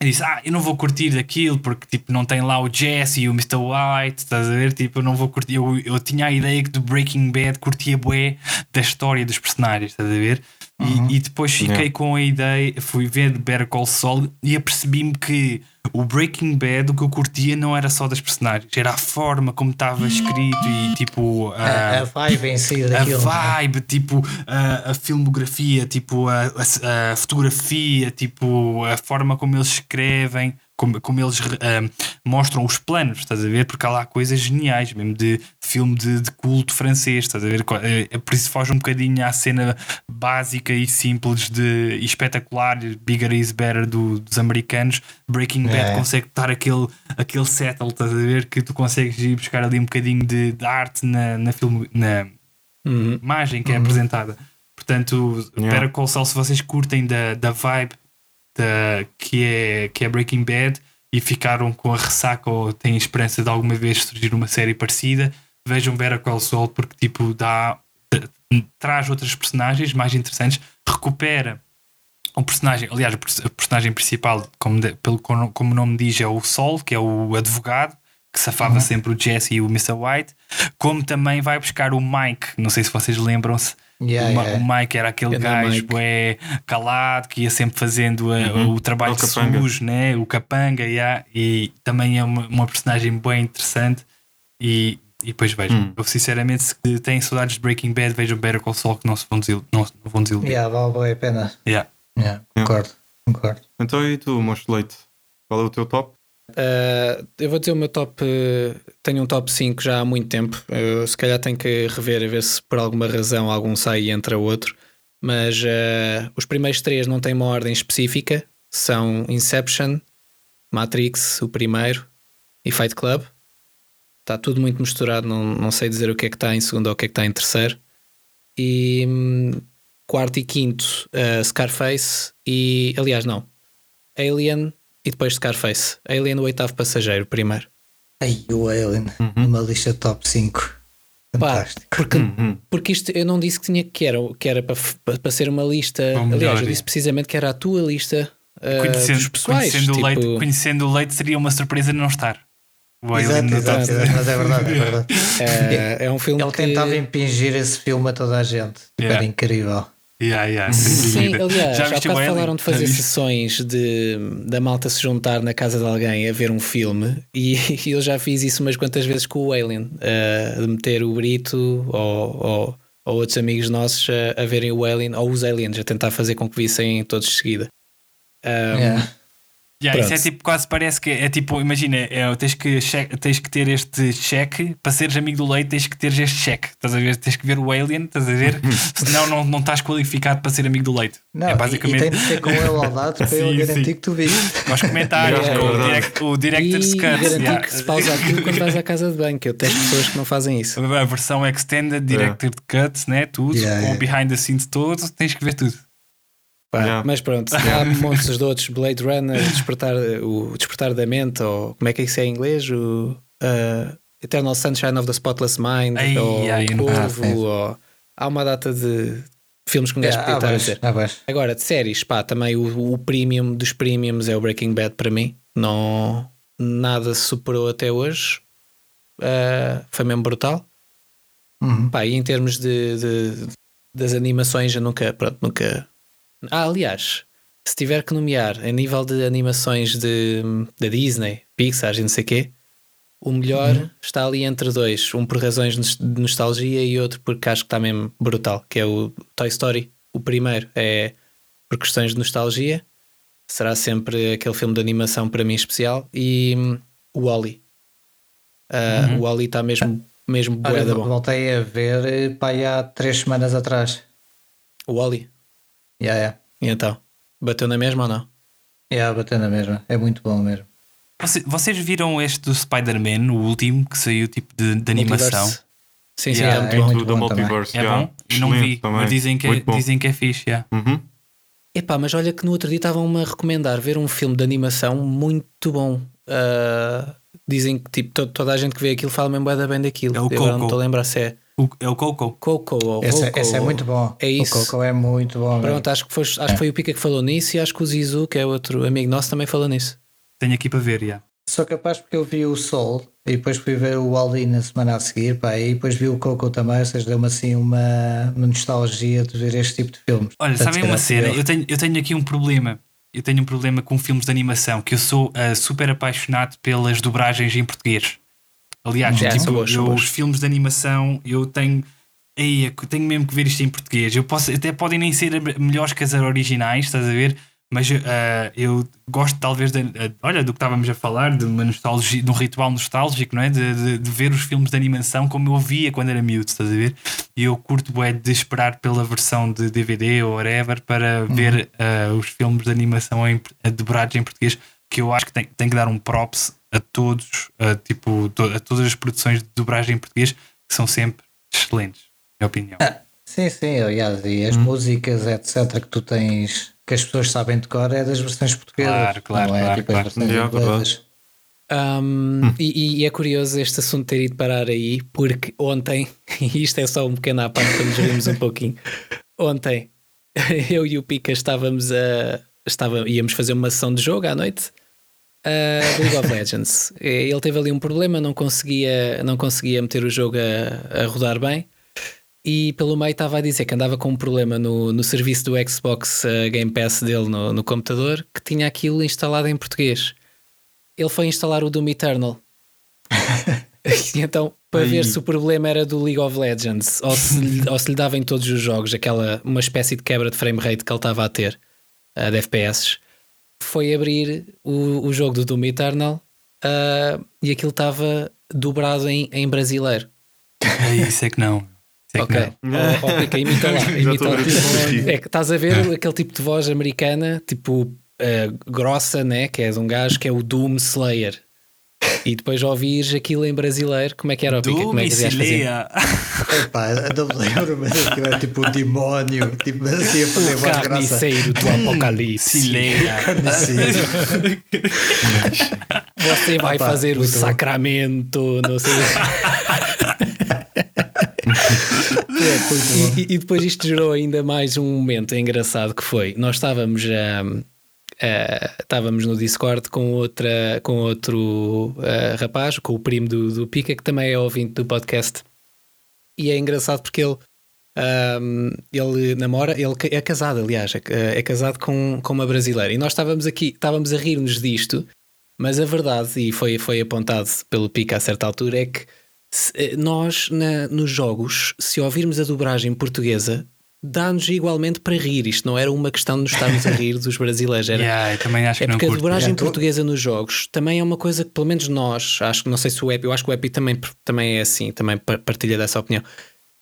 eu disse, ah, eu não vou curtir daquilo porque tipo, não tem lá o Jesse e o Mr. White, estás a ver? Tipo, eu não vou curtir. Eu, eu tinha a ideia que do Breaking Bad curtia bué da história dos personagens, estás a ver? E, e depois fiquei Yeah. com a ideia, fui ver Better Call Saul e apercebi-me que o Breaking Bad, o que eu curtia não era só das personagens, era a forma como estava escrito e tipo. a, ah, a vibe em si a daquilo. não é? vibe, tipo a, a filmografia, tipo a, a- a fotografia, tipo a forma como eles escrevem, como, como eles ah, mostram os planos, estás a ver? Porque há lá coisas geniais, mesmo de, de filme de, de culto francês, estás a ver? É, é por isso foge um bocadinho à cena básica e simples de, e espetacular, bigger is better do- dos americanos. Breaking Bad É. consegue dar aquele, aquele settle, estás a ver? Que tu consegues ir buscar ali um bocadinho de, de arte na, na, filme, na, Uhum. imagem que é apresentada. Portanto, Yeah. Better Call Saul, se vocês curtem da, da vibe da, que, é, que é Breaking Bad e ficaram com a ressaca ou têm esperança de alguma vez surgir uma série parecida, vejam Better Call Saul porque tipo dá traz outras personagens mais interessantes, recupera um personagem, aliás, o pers- o personagem principal, como, de- pelo, como como o nome diz, é o Sol, que é o advogado, que safava sempre o Jesse e o Mr. White, como também vai buscar o Mike, não sei se vocês lembram-se. Yeah, o, Ma- yeah. o Mike era aquele Ganda gajo bué calado que ia sempre fazendo a- Uhum. o trabalho É o capanga. sujo, né? o capanga, yeah, e também é uma, uma personagem bem interessante. E, e depois vejam, Hum. eu sinceramente, se têm saudades de Breaking Bad, vejam Better Call Saul que não se vão desil- não, não vão desiludir. Yeah, vale bem a pena. Yeah. Yeah, concordo, concordo. Então e tu, Monstro Leite? Qual é o teu top? Uh, eu vou dizer o meu top. uh, tenho um top 5 já há muito tempo. Eu, se calhar tenho que rever a ver se por alguma razão algum sai e entra outro. Mas uh, os primeiros três não têm uma ordem específica. São Inception, Matrix, o primeiro, e Fight Club. Está tudo muito misturado. Não, não sei dizer o que é que está em segundo ou o que é que está em terceiro. E hum, quarto e quinto, uh, Scarface. E aliás, não. Alien e depois Scarface. Alien, o oitavo passageiro, primeiro. Aí o Alien, numa lista top 5. Pá, Fantástico. porque, Uhum. porque isto eu não disse que tinha que era, que era para, para, ser uma lista. Aliás, eu disse precisamente que era a tua lista uh, Conhecendo, pessoais. conhecendo, tipo, o leite, conhecendo o leite seria uma surpresa não estar. O Exato, Alien exato, exato, mas é verdade, é verdade. é, é um filme Ele que... tentava impingir esse filme a toda a gente. Yeah. Era incrível. Yeah, yeah, Sim, aliás, Já o bocado falaram de fazer sessões de, da malta se juntar na casa de alguém a ver um filme e, e eu já fiz isso umas quantas vezes com o Alien, eh, de meter o Brito ou, ou, ou outros amigos nossos a, a verem o Alien ou os Aliens, a tentar fazer com que vissem todos de seguida. Um, Yeah. Yeah, isso é tipo, quase parece que é tipo, imagina, é, tens, que che- tens que ter este cheque para seres amigo do leite, tens que ter este cheque. Estás a ver? Tens que ver o Alien, estás a ver? Senão não, não estás qualificado para ser amigo do leite. Não, é e- e, basicamente. tem de ser com ele ao lado para Sim, ele sim. garantir que tu viste. Aos comentários, Yeah, com é o, direct, o E Director's Cut. garantir yeah. que se pausa aquilo quando vais à casa de banho, que eu testo pessoas que não fazem isso. A versão Extended, Director's Cut, né? tudo, Yeah, com o yeah. behind the scenes todo, tens que ver tudo. Pá, Yeah. Mas pronto, há montes de outros Blade Runner, despertar, o Despertar da Mente, ou como é que isso é em inglês? O uh, Eternal Sunshine of the Spotless Mind, Ai, ou ai, Corvo, Ah, ou há uma data de filmes que um gajo podia estar a dizer. Agora, de séries, pá, também o, o premium dos premiums é o Breaking Bad para mim. Não, nada se superou até hoje. Uh, foi mesmo brutal. Uhum. Pá, e em termos de, de- das animações, eu nunca, pronto, nunca. Ah, aliás, se tiver que nomear a nível de animações de, da Disney, Pixar e não sei o quê, o melhor está ali entre dois. Um por razões de nostalgia e outro porque acho que está mesmo brutal, que é o Toy Story. O primeiro é por questões de nostalgia, será sempre aquele filme de animação para mim especial, e hum, o Wally. Ah, O Wally está mesmo, mesmo Olha, bom. voltei a ver eh, pá, aí há três semanas atrás. O Wally. Yeah, yeah. E então? Bateu na mesma ou não? É, bateu na mesma. É muito bom mesmo. Você- vocês viram este do Spider-Man, o último, que saiu tipo de, de animação? Sim, sim, Yeah, é muito é bom. muito do, bom também. Multiverse. É yeah. bom? Não Excelente vi, também. mas dizem que, é, dizem que é fixe. yeah. Uhum. Epá, mas olha que no outro dia estavam-me a recomendar ver um filme de animação muito bom. Ah, dizem que tipo, to- toda a gente que vê aquilo fala mesmo bem daquilo. É o Eu agora não Coco. estou a lembrar se é O- é o Coco. Coco ou Esse, é- Roco esse é muito bom. É isso. O Coco é muito bom. Pronto, acho que, foi, acho que foi o Pica que falou nisso e acho que o Zizu, que é outro amigo nosso, também falou nisso. Tenho aqui para ver, yeah. Sou capaz porque eu vi o Soul e depois fui ver o Wally na semana a seguir, pá, e depois vi o Coco também, ou seja, deu-me assim uma, uma nostalgia de ver este tipo de filmes. Olha, Portanto, sabem uma cena? eu. Tenho, eu tenho aqui um problema. Eu tenho um problema com filmes de animação, que eu sou ah, super apaixonado pelas dobragens em português. Aliás, Já, tipo, eu, os filmes de animação, eu tenho. Ei, eu tenho mesmo que ver isto em português. Eu posso, até podem nem ser melhores que as originais, estás a ver? Mas ah, eu gosto talvez de, ah, olha, do que estávamos a falar, de uma nostalgia, de um ritual nostálgico, não é? De, de- de ver os filmes de animação como eu via quando era miúdo, estás a ver? E eu curto bué de esperar pela versão de DVD ou whatever para ver ah, os filmes de animação em, a dobrados em português, que eu acho que tem, tem que dar um props a todos, a, tipo, a todas as produções de dobragem em português, que são sempre excelentes, na minha opinião. Sim, sim, aliás, e as músicas, etc., que tu tens, que as pessoas sabem de cor, é das versões portuguesas. Claro, claro, não é claro, tipo claro. as versões Yeah, inglesas. Um, e, e é curioso este assunto ter ido parar aí, porque ontem, e isto é só um pequeno à parte para nos rirmos um pouquinho. Ontem, eu e o Pica estávamos a. Estava, íamos fazer uma sessão de jogo à noite uh, League of Legends. Ele teve ali um problema, não conseguia, não conseguia meter o jogo a, a rodar bem. E pelo meio estava a dizer que andava com um problema no, no serviço do Xbox uh, Game Pass dele no, no computador que tinha aquilo instalado em português ele foi instalar o Doom Eternal. e então, para ver se o problema era do League of Legends ou se, lhe- ou se lhe dava em todos os jogos aquela uma espécie de quebra de frame rate que ele estava a ter uh, de FPS, foi abrir o, o jogo do Doom Eternal uh, e aquilo estava dobrado em, em brasileiro. É isso, é que não. É que Ok. imita lá. Imita aqui. É que estás a ver aquele tipo de voz americana, tipo eh, grossa, né? Que é de um gajo que é o Doom Slayer. E depois ouvires aquilo em brasileiro, como é que era o Pica? Como é que. Epá, não me lembro, mas aquilo é tipo um demónio, tipo assim a fazer O voz grossa. carniceiro do apocalipse. Cileia. Você vai Opa, fazer o muito bom. sacramento, não sei. e, e- e depois isto gerou ainda mais um momento engraçado que foi. Nós estávamos ahm, ah, estávamos no Discord com outra com outro ah, rapaz, com o primo do, do Pica, que também é ouvinte do podcast. E é engraçado porque ele ahm, ele namora, ele é casado, aliás, é, é casado com, com uma brasileira. E nós estávamos aqui, estávamos a rir-nos disto, mas a verdade, e foi, foi apontado pelo Pica a certa altura, é que se- eh, nós na- nos jogos, se ouvirmos a dobragem portuguesa, dá-nos igualmente para rir. Isto não era uma questão de nos estarmos a rir dos brasileiros, era. Yeah, eu também acho É que não porque a dobragem Yeah, tu- portuguesa nos jogos também é uma coisa que, pelo menos nós, acho que não sei se o Epi, eu acho que o Epi também, também é assim, também pa- partilha dessa opinião.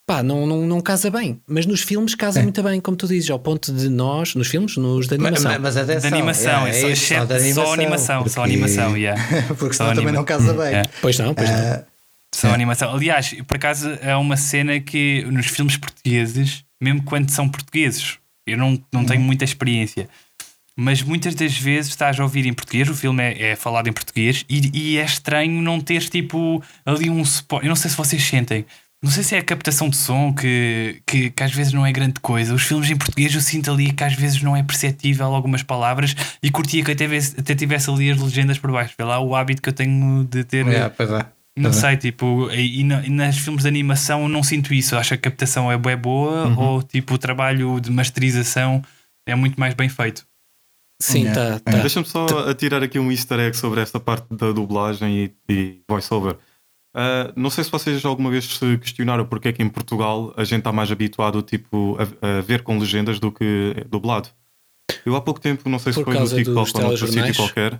Pá, não, não, não casa bem, mas nos filmes casa muito bem, como tu dizes, ao ponto de nós, nos filmes, nos de Mas, animação. mas, mas atenção, De animação, yeah, é só, isso, exceto- de só animação, só porque- animação, yeah. porque Só senão também anima- não casa bem. É. Pois não, pois não. Ah, São animação. Aliás, por acaso é uma cena que nos filmes portugueses, mesmo quando são portugueses, eu não, não tenho muita experiência, mas muitas das vezes estás a ouvir em português, o filme é, é falado em português e, e é estranho não teres tipo ali um suporte. Eu não sei se vocês sentem. Não sei se é a captação de som que, que, que às vezes não é grande coisa. Os filmes em português eu sinto ali que às vezes não é perceptível algumas palavras e curtia que até tivesse, até tivesse ali as legendas por baixo. Vê lá o hábito que eu tenho de ter. yeah, pois é. Não Pois é. sei, tipo, e, e na- e nas filmes de animação eu não sinto isso. Acho que a captação é boa ou tipo o trabalho de masterização é muito mais bem feito. Sim, Yeah. tá, tá. Deixa-me só atirar aqui um easter egg sobre esta parte da dublagem e, e voiceover. Ah, não sei se vocês alguma vez se questionaram porque é que em Portugal a gente está mais habituado tipo, a, a ver com legendas do que dublado. Eu há pouco tempo, não sei se Por foi no TikTok ou noutro sítio qualquer.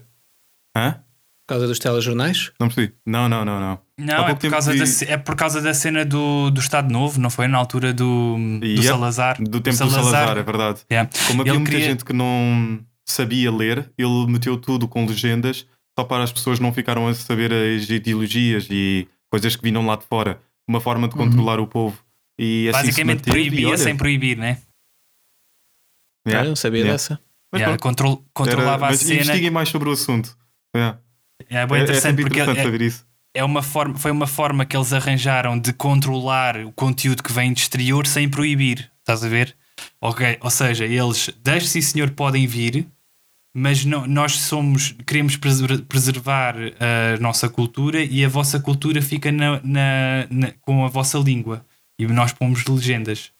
Hã? Por causa dos telejornais? Não percebi. Não, não, não, não. Não, é por, causa vi- da, é por causa da cena do, do Estado Novo, não foi? Na altura do, do Yep, Salazar. Do tempo do Salazar, é verdade. Yeah. Como havia Ele muita queria- gente que não sabia ler, ele meteu tudo com legendas só para as pessoas não ficaram a saber as ideologias e coisas que vinham lá de fora. Uma forma de controlar o povo. E assim se Basicamente manteve, e proibia olha, sem proibir, né? yeah, Ah, não sabia yeah. dessa. Mas Yeah, control- controlava era- a mas cena. investiguem mais sobre o assunto. Yeah. É bem É, é interessante sempre porque interessante é, saber isso. é uma forma, foi uma forma que eles arranjaram de controlar o conteúdo que vem de exterior sem proibir. Estás a ver? Ok, ou seja, eles, deixe sim senhor, podem vir, mas não, nós somos, queremos preser- preservar a nossa cultura e a vossa cultura fica na, na- na- com a vossa língua e nós pomos legendas.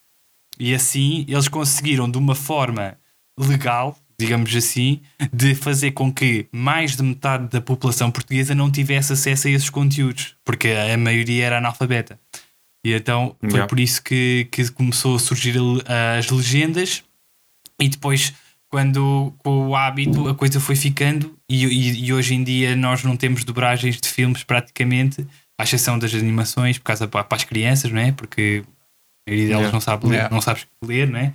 E assim eles conseguiram, de uma forma legal, digamos assim, de fazer com que mais de metade da população portuguesa não tivesse acesso a esses conteúdos, porque a maioria era analfabeta. E então foi Yeah. por isso que, que começou a surgir as legendas, e depois, quando com o hábito, a coisa foi ficando, e, e- e hoje em dia nós não temos dobragens de filmes praticamente, à exceção das animações, por causa para, para as crianças, não é? Porque a maioria delas Yeah. não sabe ler, Yeah. não sabe ler, não é?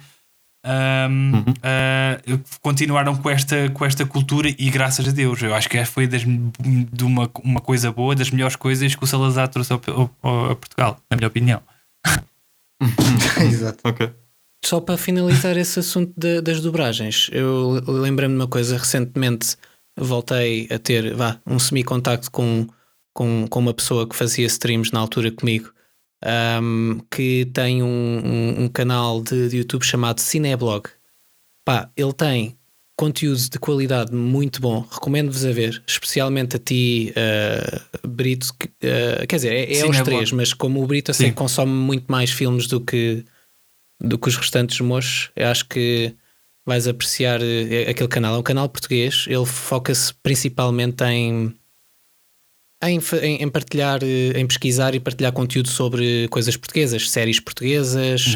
Ahm, ah, continuaram com esta, com esta cultura e graças a Deus, eu acho que foi das, de uma, uma coisa boa, das melhores coisas que o Salazar trouxe ao, ao- a Portugal, na minha opinião. Exato. Ok. Só para finalizar esse assunto de- das dobragens, eu lembrei-me de uma coisa. Recentemente voltei a ter vá, um semi-contacto com, com, com uma pessoa que fazia streams na altura comigo, ahm, que tem um, um- um canal de, de YouTube chamado Cineblog. Pá, ele tem conteúdo de qualidade muito bom, recomendo-vos a ver, especialmente a ti, uh, Brito. que, uh, quer dizer, é, é aos Cineblog. três, mas como o Brito eu sei Sim. que consome muito mais filmes do que, do que os restantes moços, eu acho que vais apreciar eh, aquele canal. É um canal português, ele foca-se principalmente em, em, em- partilhar, eh, em pesquisar e partilhar conteúdo sobre coisas portuguesas, séries portuguesas,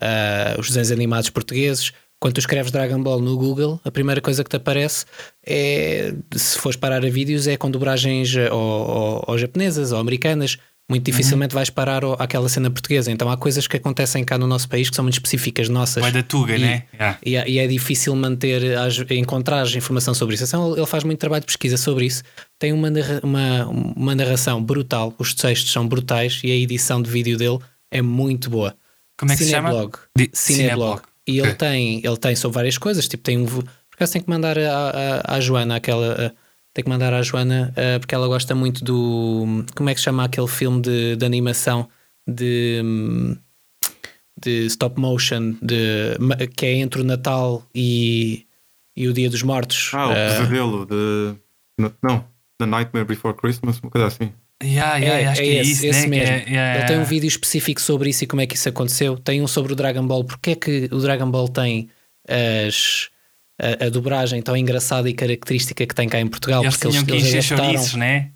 ah, os desenhos animados portugueses. Quando tu escreves Dragon Ball no Google, a primeira coisa que te aparece é, se fores parar a vídeos, é com dobragens eh, ou, ou- ou japonesas ou americanas. Muito dificilmente vais parar ao- àquela cena portuguesa. Então há coisas que acontecem cá no nosso país que são muito específicas nossas. Vai da Tuga, E- né? Yeah. E, é- e é difícil manter, às- encontrar informação sobre isso. Então ele faz muito trabalho de pesquisa sobre isso. Tem uma, uma, uma narração brutal, os textos são brutais e a edição de vídeo dele é muito boa. Como é que se chama? Cineblog. Cineblog. E ele Ok. tem, ele tem sobre várias coisas, tipo, tem um. Por acaso tem que mandar à, Joana aquela. ah, tem que mandar à Joana ah, porque ela gosta muito do. Como é que se chama aquele filme de, de animação de. de stop motion de, que é entre o Natal e, e o Dia dos Mortos. Ah, o Ah, pesadelo de. Não, The Nightmare Before Christmas, uma coisa assim. Yeah, yeah, acho que é esse, isso, esse né? mesmo. Que é- yeah, Ele tem um yeah. vídeo específico sobre isso e como é que isso aconteceu. Tem um sobre o Dragon Ball. Porque é que o Dragon Ball tem as, a, a dobragem tão engraçada e característica que tem cá em Portugal? Eles porque tinham que eles encher adaptaram- chouriços, né?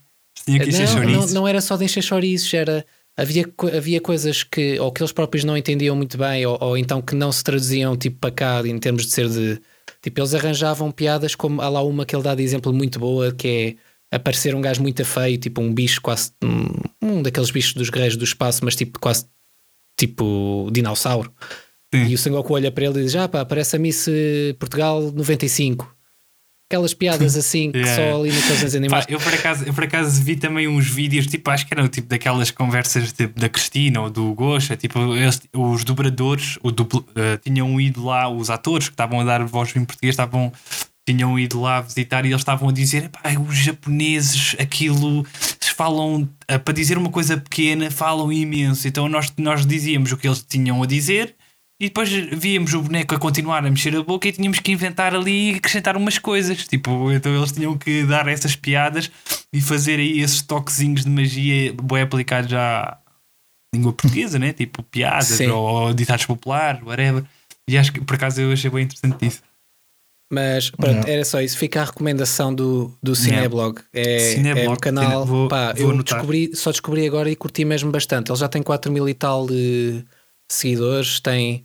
Tinham que encher não, não, chouriços. não era só de encher chouriços, era. Havia, havia coisas que ou que eles próprios não entendiam muito bem, ou, ou então que não se traduziam tipo para cá em termos de ser de. Tipo, eles arranjavam piadas como há lá uma que ele dá de exemplo muito boa, que é aparecer um gajo muito feio, tipo um bicho quase. Um, um daqueles bichos dos guerreiros do espaço, mas tipo quase tipo dinossauro. Sim. E o Sengoku olha para ele e diz: Ah, pá, parece a Miss Portugal 95. Aquelas piadas assim que Yeah. só ali naqueles desenhos. Pá, eu, por acaso, eu por acaso vi também uns vídeos, tipo, acho que eram tipo daquelas conversas de- da Cristina ou do Gosha, tipo, eles- os dobradores o duplo- eh, tinham ido lá, os atores que estavam a dar voz em português estavam, tinham ido lá visitar e eles estavam a dizer: "Epá, os japoneses, aquilo, falam, eh, para dizer uma coisa pequena, falam imenso. Então nós, nós dizíamos o que eles tinham a dizer. E depois víamos o boneco a continuar a mexer a boca e tínhamos que inventar ali e acrescentar umas coisas. Tipo, então eles tinham que dar essas piadas e fazer aí esses toquezinhos de magia bem aplicados à língua portuguesa, né? Tipo piadas Sim. ou ditados populares, whatever. E acho que por acaso eu achei bem interessante isso. Mas pronto, Não. era só isso. Fica a recomendação do, do Cineblog. É, Cineblog, é um canal. Cine- vou- pá, vou eu descobri, só descobri agora e curti mesmo bastante. Ele já tem 4 mil e tal de seguidores. Tem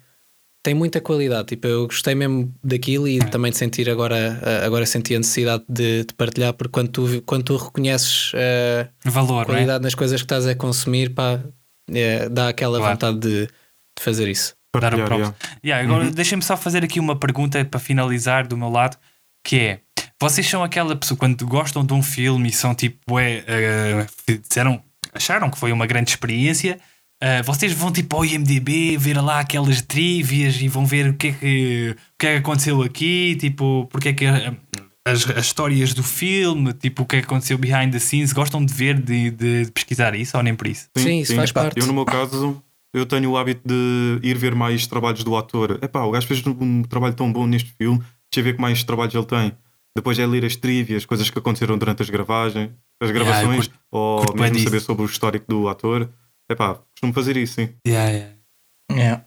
tem muita qualidade. Tipo, eu gostei mesmo daquilo e também de sentir agora, eh, agora senti a necessidade de, de partilhar, porque quando tu, quando tu reconheces uh, Valor, não é? qualidade nas coisas que estás a consumir, pá, é, dá aquela Claro. vontade de, de fazer isso. Dar o props. yeah. Yeah, agora deixem-me só fazer aqui uma pergunta para finalizar do meu lado, que é vocês são aquela pessoa quando gostam de um filme e são tipo é, eh, disseram, acharam que foi uma grande experiência, eh, vocês vão tipo ao IMDB ver lá aquelas trivias e vão ver o que é que, o que, é que aconteceu aqui, tipo, porque é que eh, as, as histórias do filme, tipo, o que é que aconteceu behind the scenes, gostam de ver, de, de pesquisar isso ou nem por isso? Sim, isso faz parte. Eu, no meu caso, eu tenho o hábito de ir ver mais trabalhos do ator. Epá, o gajo fez um trabalho tão bom neste filme, deixa eu ver que mais trabalhos ele tem. Depois é ler as trivias, coisas que aconteceram durante as gravagens, as gravações, curto- ou curto mesmo disso. saber sobre o histórico do ator. Epá, costumo fazer isso, sim. Yeah, yeah. Yeah.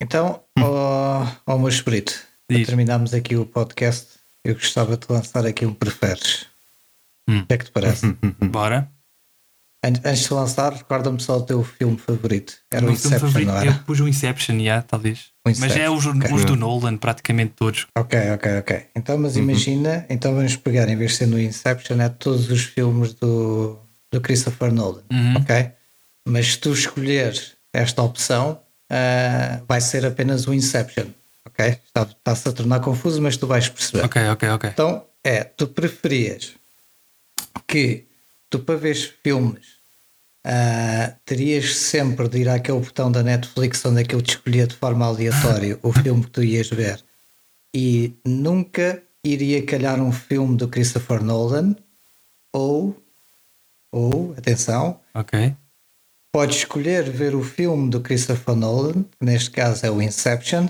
Então, ó ó, meu espírito, para terminarmos aqui o podcast, eu gostava de lançar aqui um preferes. Hum. O que é que te parece? Bora. An- Antes de lançar, recorda-me só o teu filme favorito. Era o filme Inception, favorito, não era? eu pus o Inception, yeah, talvez. O Mas é os, Inception, ok. os do Nolan, praticamente todos. Ok, ok, ok. Então, mas imagina, então vamos pegar, em vez de ser no Inception, é todos os filmes do, do Christopher Nolan, Uhum. ok? Mas se tu escolheres esta opção, ah, vai ser apenas o Inception, ok? Está- Está-se a tornar confuso, mas tu vais perceber. Ok, ok, ok. Então, é, tu preferias que tu para ver filmes ah, terias sempre de ir àquele botão da Netflix onde aquilo te escolhia de forma aleatória o filme que tu ias ver e nunca iria calhar um filme do Christopher Nolan ou, ou, atenção, Ok. Podes escolher ver o filme do Christopher Nolan, que neste caso é o Inception,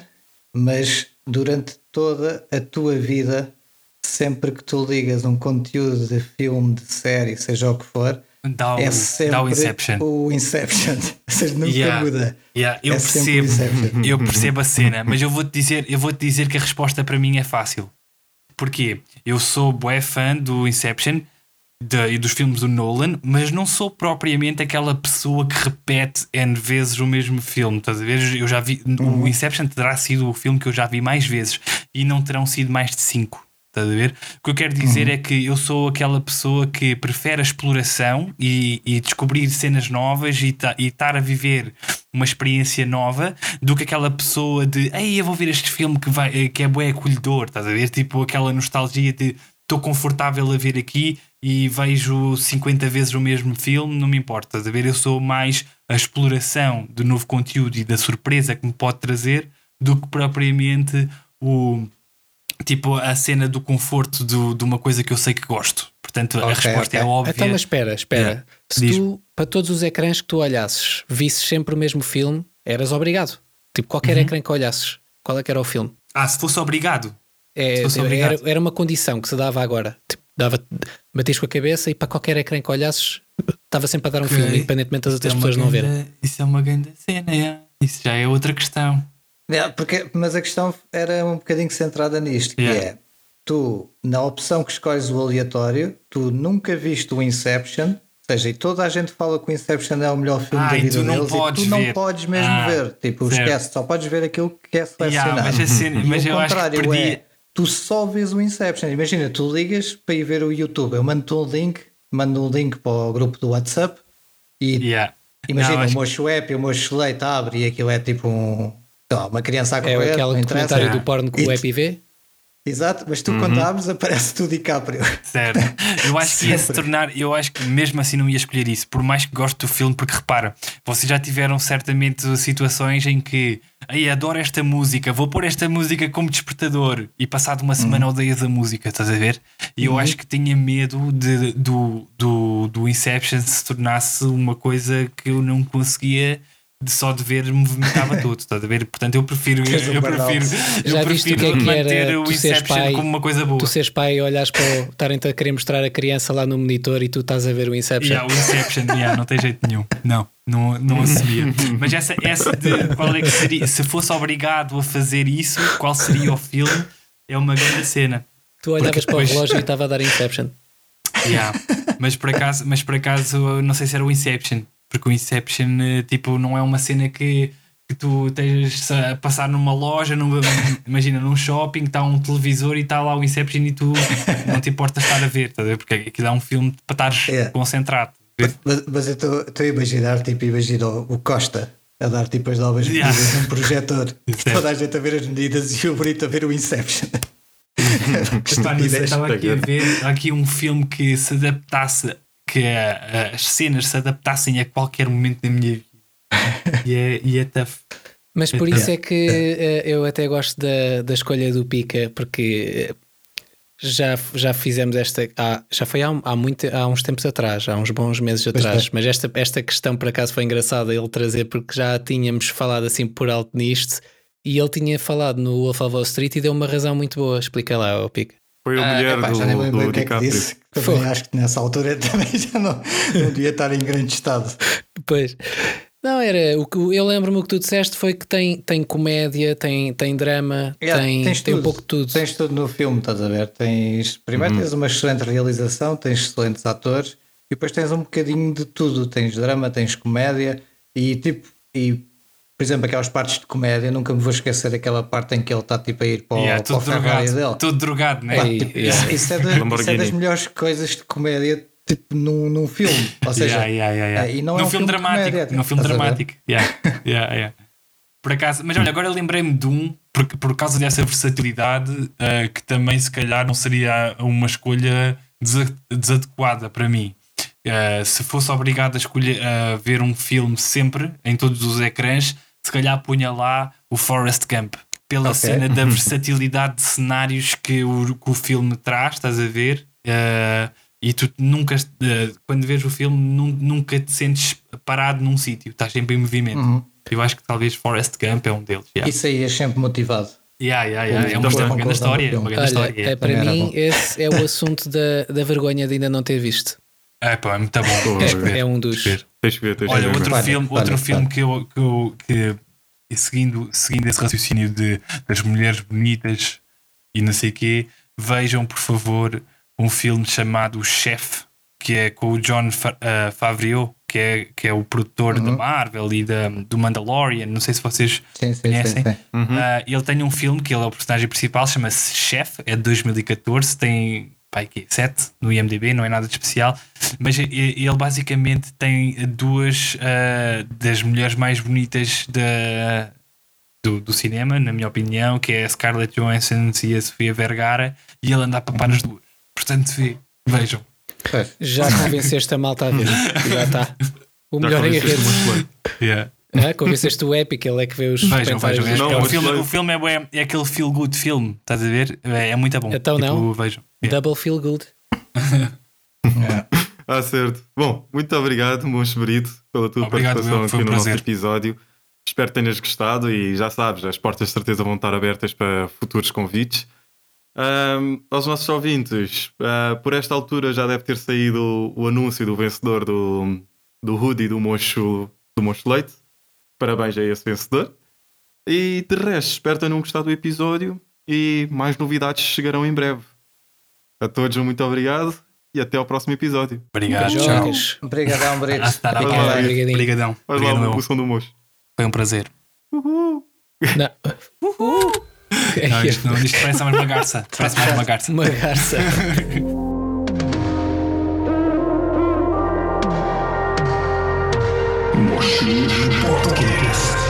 mas durante toda a tua vida, sempre que tu ligas um conteúdo de filme, de série, seja o que for, Dá o, é sempre dá o Inception. o Inception. Ou seja, nunca Yeah. muda. Yeah, eu É percebo, Inception. eu percebo a cena, mas eu vou-te dizer, eu vou-te dizer que a resposta para mim é fácil. Porquê? Eu sou bué fã do Inception de- e dos filmes do Nolan, mas não sou propriamente aquela pessoa que repete N vezes o mesmo filme. Estás a ver? Eu já vi. Uhum. O Inception terá sido o filme que eu já vi mais vezes e não terão sido mais de cinco. Estás a ver? O que eu quero dizer Uhum. é que eu sou aquela pessoa que prefere a exploração e, e descobrir cenas novas e ta- estar a viver uma experiência nova do que aquela pessoa de ei, eu vou ver este filme que, vai, que é bué acolhedor, estás a ver? Tipo aquela nostalgia de estou confortável a ver aqui e vejo 50 vezes o mesmo filme, não me importa, a ver? Eu sou mais a exploração do novo conteúdo e da surpresa que me pode trazer do que propriamente o tipo a cena do conforto do- de uma coisa que eu sei que gosto. Portanto, a Ok, resposta ok. é óbvia. Então, mas espera, espera. Yeah. Se tu, para todos os ecrãs que tu olhasses, visses sempre o mesmo filme, eras obrigado. Tipo, qualquer Uhum. ecrã que olhasses, qual é que era o filme? Ah, se fosse obrigado. É, era, era uma condição que se dava agora. Tipo, dava, batias com a cabeça e para qualquer ecrã que olhasses, estava sempre a dar um Ok. filme, independentemente das outras é pessoas não verem. grande- Isso é uma grande cena, é. Isso já é outra questão. Yeah, porque, mas a questão era um bocadinho centrada nisto, que Yeah. é tu, na opção que escolhes o aleatório, tu nunca viste o Inception, ou seja, e toda a gente fala que o Inception é o melhor filme Ah, da e vida tu não deles podes e tu não ver. podes mesmo Ah, ver. Tipo, certo. esquece, só podes ver aquilo que é selecionado. Yeah, mas a cena- E mas eu acho que perdi- é, tu só vês o Inception. Imagina, tu ligas para ir ver o YouTube, eu mando-te um link, mando um link para o grupo do WhatsApp e Yeah. Imagina, Não, o mocho app e o mocho leite abre e aquilo é tipo um, uma criança a É correr. aquele não interessa. documentário do porno que o Epi vê. Exato, mas tu quando abres aparece tudo DiCaprio. Certo. Eu acho que ia se tornar, eu acho que mesmo assim não ia escolher isso, por mais que goste do filme, porque repara, vocês já tiveram certamente situações em que aí adoro esta música, vou pôr esta música como despertador e passado uma semana odeias a música, estás a ver? E eu acho que tinha medo de, do, do, do Inception se tornasse uma coisa que eu não conseguia. De só de ver me vomitava tudo, estás a ver? Portanto, eu prefiro, um eu prefiro, eu Já viste o prefiro que é que manter era o Inception pai, como uma coisa boa. tu seres pai e olhas para o- estarem-te a querer mostrar a criança lá no monitor e tu estás a ver o Inception. Yeah, o Inception, yeah, não tem jeito nenhum. Não, não, não assumia. Mas essa, essa de qual é que seria, se fosse obrigado a fazer isso, qual seria o filme? É uma grande cena. Tu olhavas para o depois- relógio e estava a dar Inception. Yeah. Mas por acaso, mas por acaso, não sei se era o Inception, porque o Inception, eh, tipo, não é uma cena que, que tu tens a passar numa loja, numa, imagina num shopping, está um televisor e está lá o Inception e tu não te importa estar a ver, tá a ver? porque aquilo é um filme para estar É. concentrado. Mas, mas eu estou a imaginar, tipo, imagino o Costa a dar tipo as novas Yeah. medidas num projetor, Certo. toda a gente a ver as medidas e o Brito a ver o Inception. Estava aqui a ver há aqui um filme que se adaptasse, que eh, as cenas se adaptassem a qualquer momento da minha vida. E é, e é tough. Mas por isso é que eh, eu até gosto da, da escolha do Pica, porque eh, já, já fizemos esta. Há, já foi há, há, muito, há uns tempos atrás, há uns bons meses atrás. é. Mas esta, esta questão por acaso foi engraçada ele trazer, porque já tínhamos falado assim por alto nisto e ele tinha falado no Wolf of Wall Street e deu uma razão muito boa. Explica lá, ó Pica. Foi Ah, mulher já nem me do, lembro do o que é que DiCaprio. disse. que. Também acho que nessa altura também já não, não devia estar em grande estado. Pois. Não, era. O que, eu lembro-me o que tu disseste foi que tem, tem comédia, tem, tem drama, Yeah, tem, tens tem um pouco de tudo. Tens tudo no filme, estás a ver? Tens, primeiro Uhum. tens uma excelente realização, tens excelentes atores e depois tens um bocadinho de tudo. Tens drama, tens comédia e tipo, e por exemplo, aquelas partes de comédia, nunca me vou esquecer daquela parte em que ele está tipo a ir para o, Yeah, para o tudo Ferrari drogado, dele. tudo drogado, né? Pá, tipo, yeah. isso, é da- isso é das melhores coisas de comédia tipo, num, num filme. Ou seja, Yeah, yeah, yeah, yeah. é, e não num é um filme, dramático. comédia, num filme dramático. Yeah, yeah, yeah. Por acaso, mas olha, agora lembrei-me de um, por, por causa dessa versatilidade, eh, que também se calhar não seria uma escolha desa- desadequada para mim. Eh, se fosse obrigado a escolher a ver um filme sempre, em todos os ecrãs, se calhar punha lá o Forrest Gump. Pela Ok. cena da versatilidade de cenários que o, que o filme traz, estás a ver? Eh, e tu nunca, eh, quando vês o filme, nun- nunca te sentes parado num sítio, estás sempre em movimento. Uhum. Eu acho que talvez Forrest Gump é um deles. Yeah. Isso aí é sempre motivado. Yeah, yeah, yeah. É uma, a uma grande história. Uma grande Olha, história. é, para Também mim, esse é o assunto da, da vergonha de ainda não ter visto. É, pá, é muito bom. É- é um dos- que ver. Olha, ver. outro filme, olha, outro filme olha. que eu, que, eu- que- e seguindo, seguindo esse raciocínio de, das mulheres bonitas e não sei o quê, vejam por favor um filme chamado O Chef, que é com o John Fa uh, Favreau, que é, que é o produtor da Uhum. Marvel e da, do Mandalorian. Não sei se vocês Sim, sim, sim. conhecem. sim. Ah, ele tem um filme que ele é o personagem principal, chama-se Chef, é de 2014, tem pai, quê? 7 no IMDB, não é nada de especial, mas ele basicamente tem duas ah, das mulheres mais bonitas da, do, do cinema, na minha opinião, que é a Scarlett Johansson e a Sofia Vergara, e ele anda a papar as duas. Portanto, vê, vejam. Já convenceste a malta a ver. Já está. O melhor em convenceste rede. Yeah. Ah, convenceste o Epic, ele é que vê os Vejam, comentários. vejam. É- Não, o, filme, o filme é, é aquele feel good filme, estás a ver? É, é muito bom. Então Tipo, não. Vejam. Yeah. Double feel good. Ah, certo. Bom, muito obrigado, Moncho Brito, pela tua Obrigado, participação meu, aqui um no nosso prazer. episódio. Espero que tenhas gostado e já sabes, as portas de certeza vão estar abertas para futuros convites. Ahm, aos nossos ouvintes, ah, por esta altura já deve ter saído o, o anúncio do vencedor do, do hoodie do Mocho, do Mocho Leite. Parabéns a esse vencedor. E de resto, espero que tenham gostado do episódio e mais novidades chegarão em breve. A todos, muito obrigado e até ao próximo episódio. Obrigado. Beijocas. Obrigadão, Brito. Obrigadão. Faz lá som do Mocho. Foi um prazer. Não. Não, isto, não, isto parece mais uma garça. Parece mais uma garça. Uma garça. Mosquito Podcast.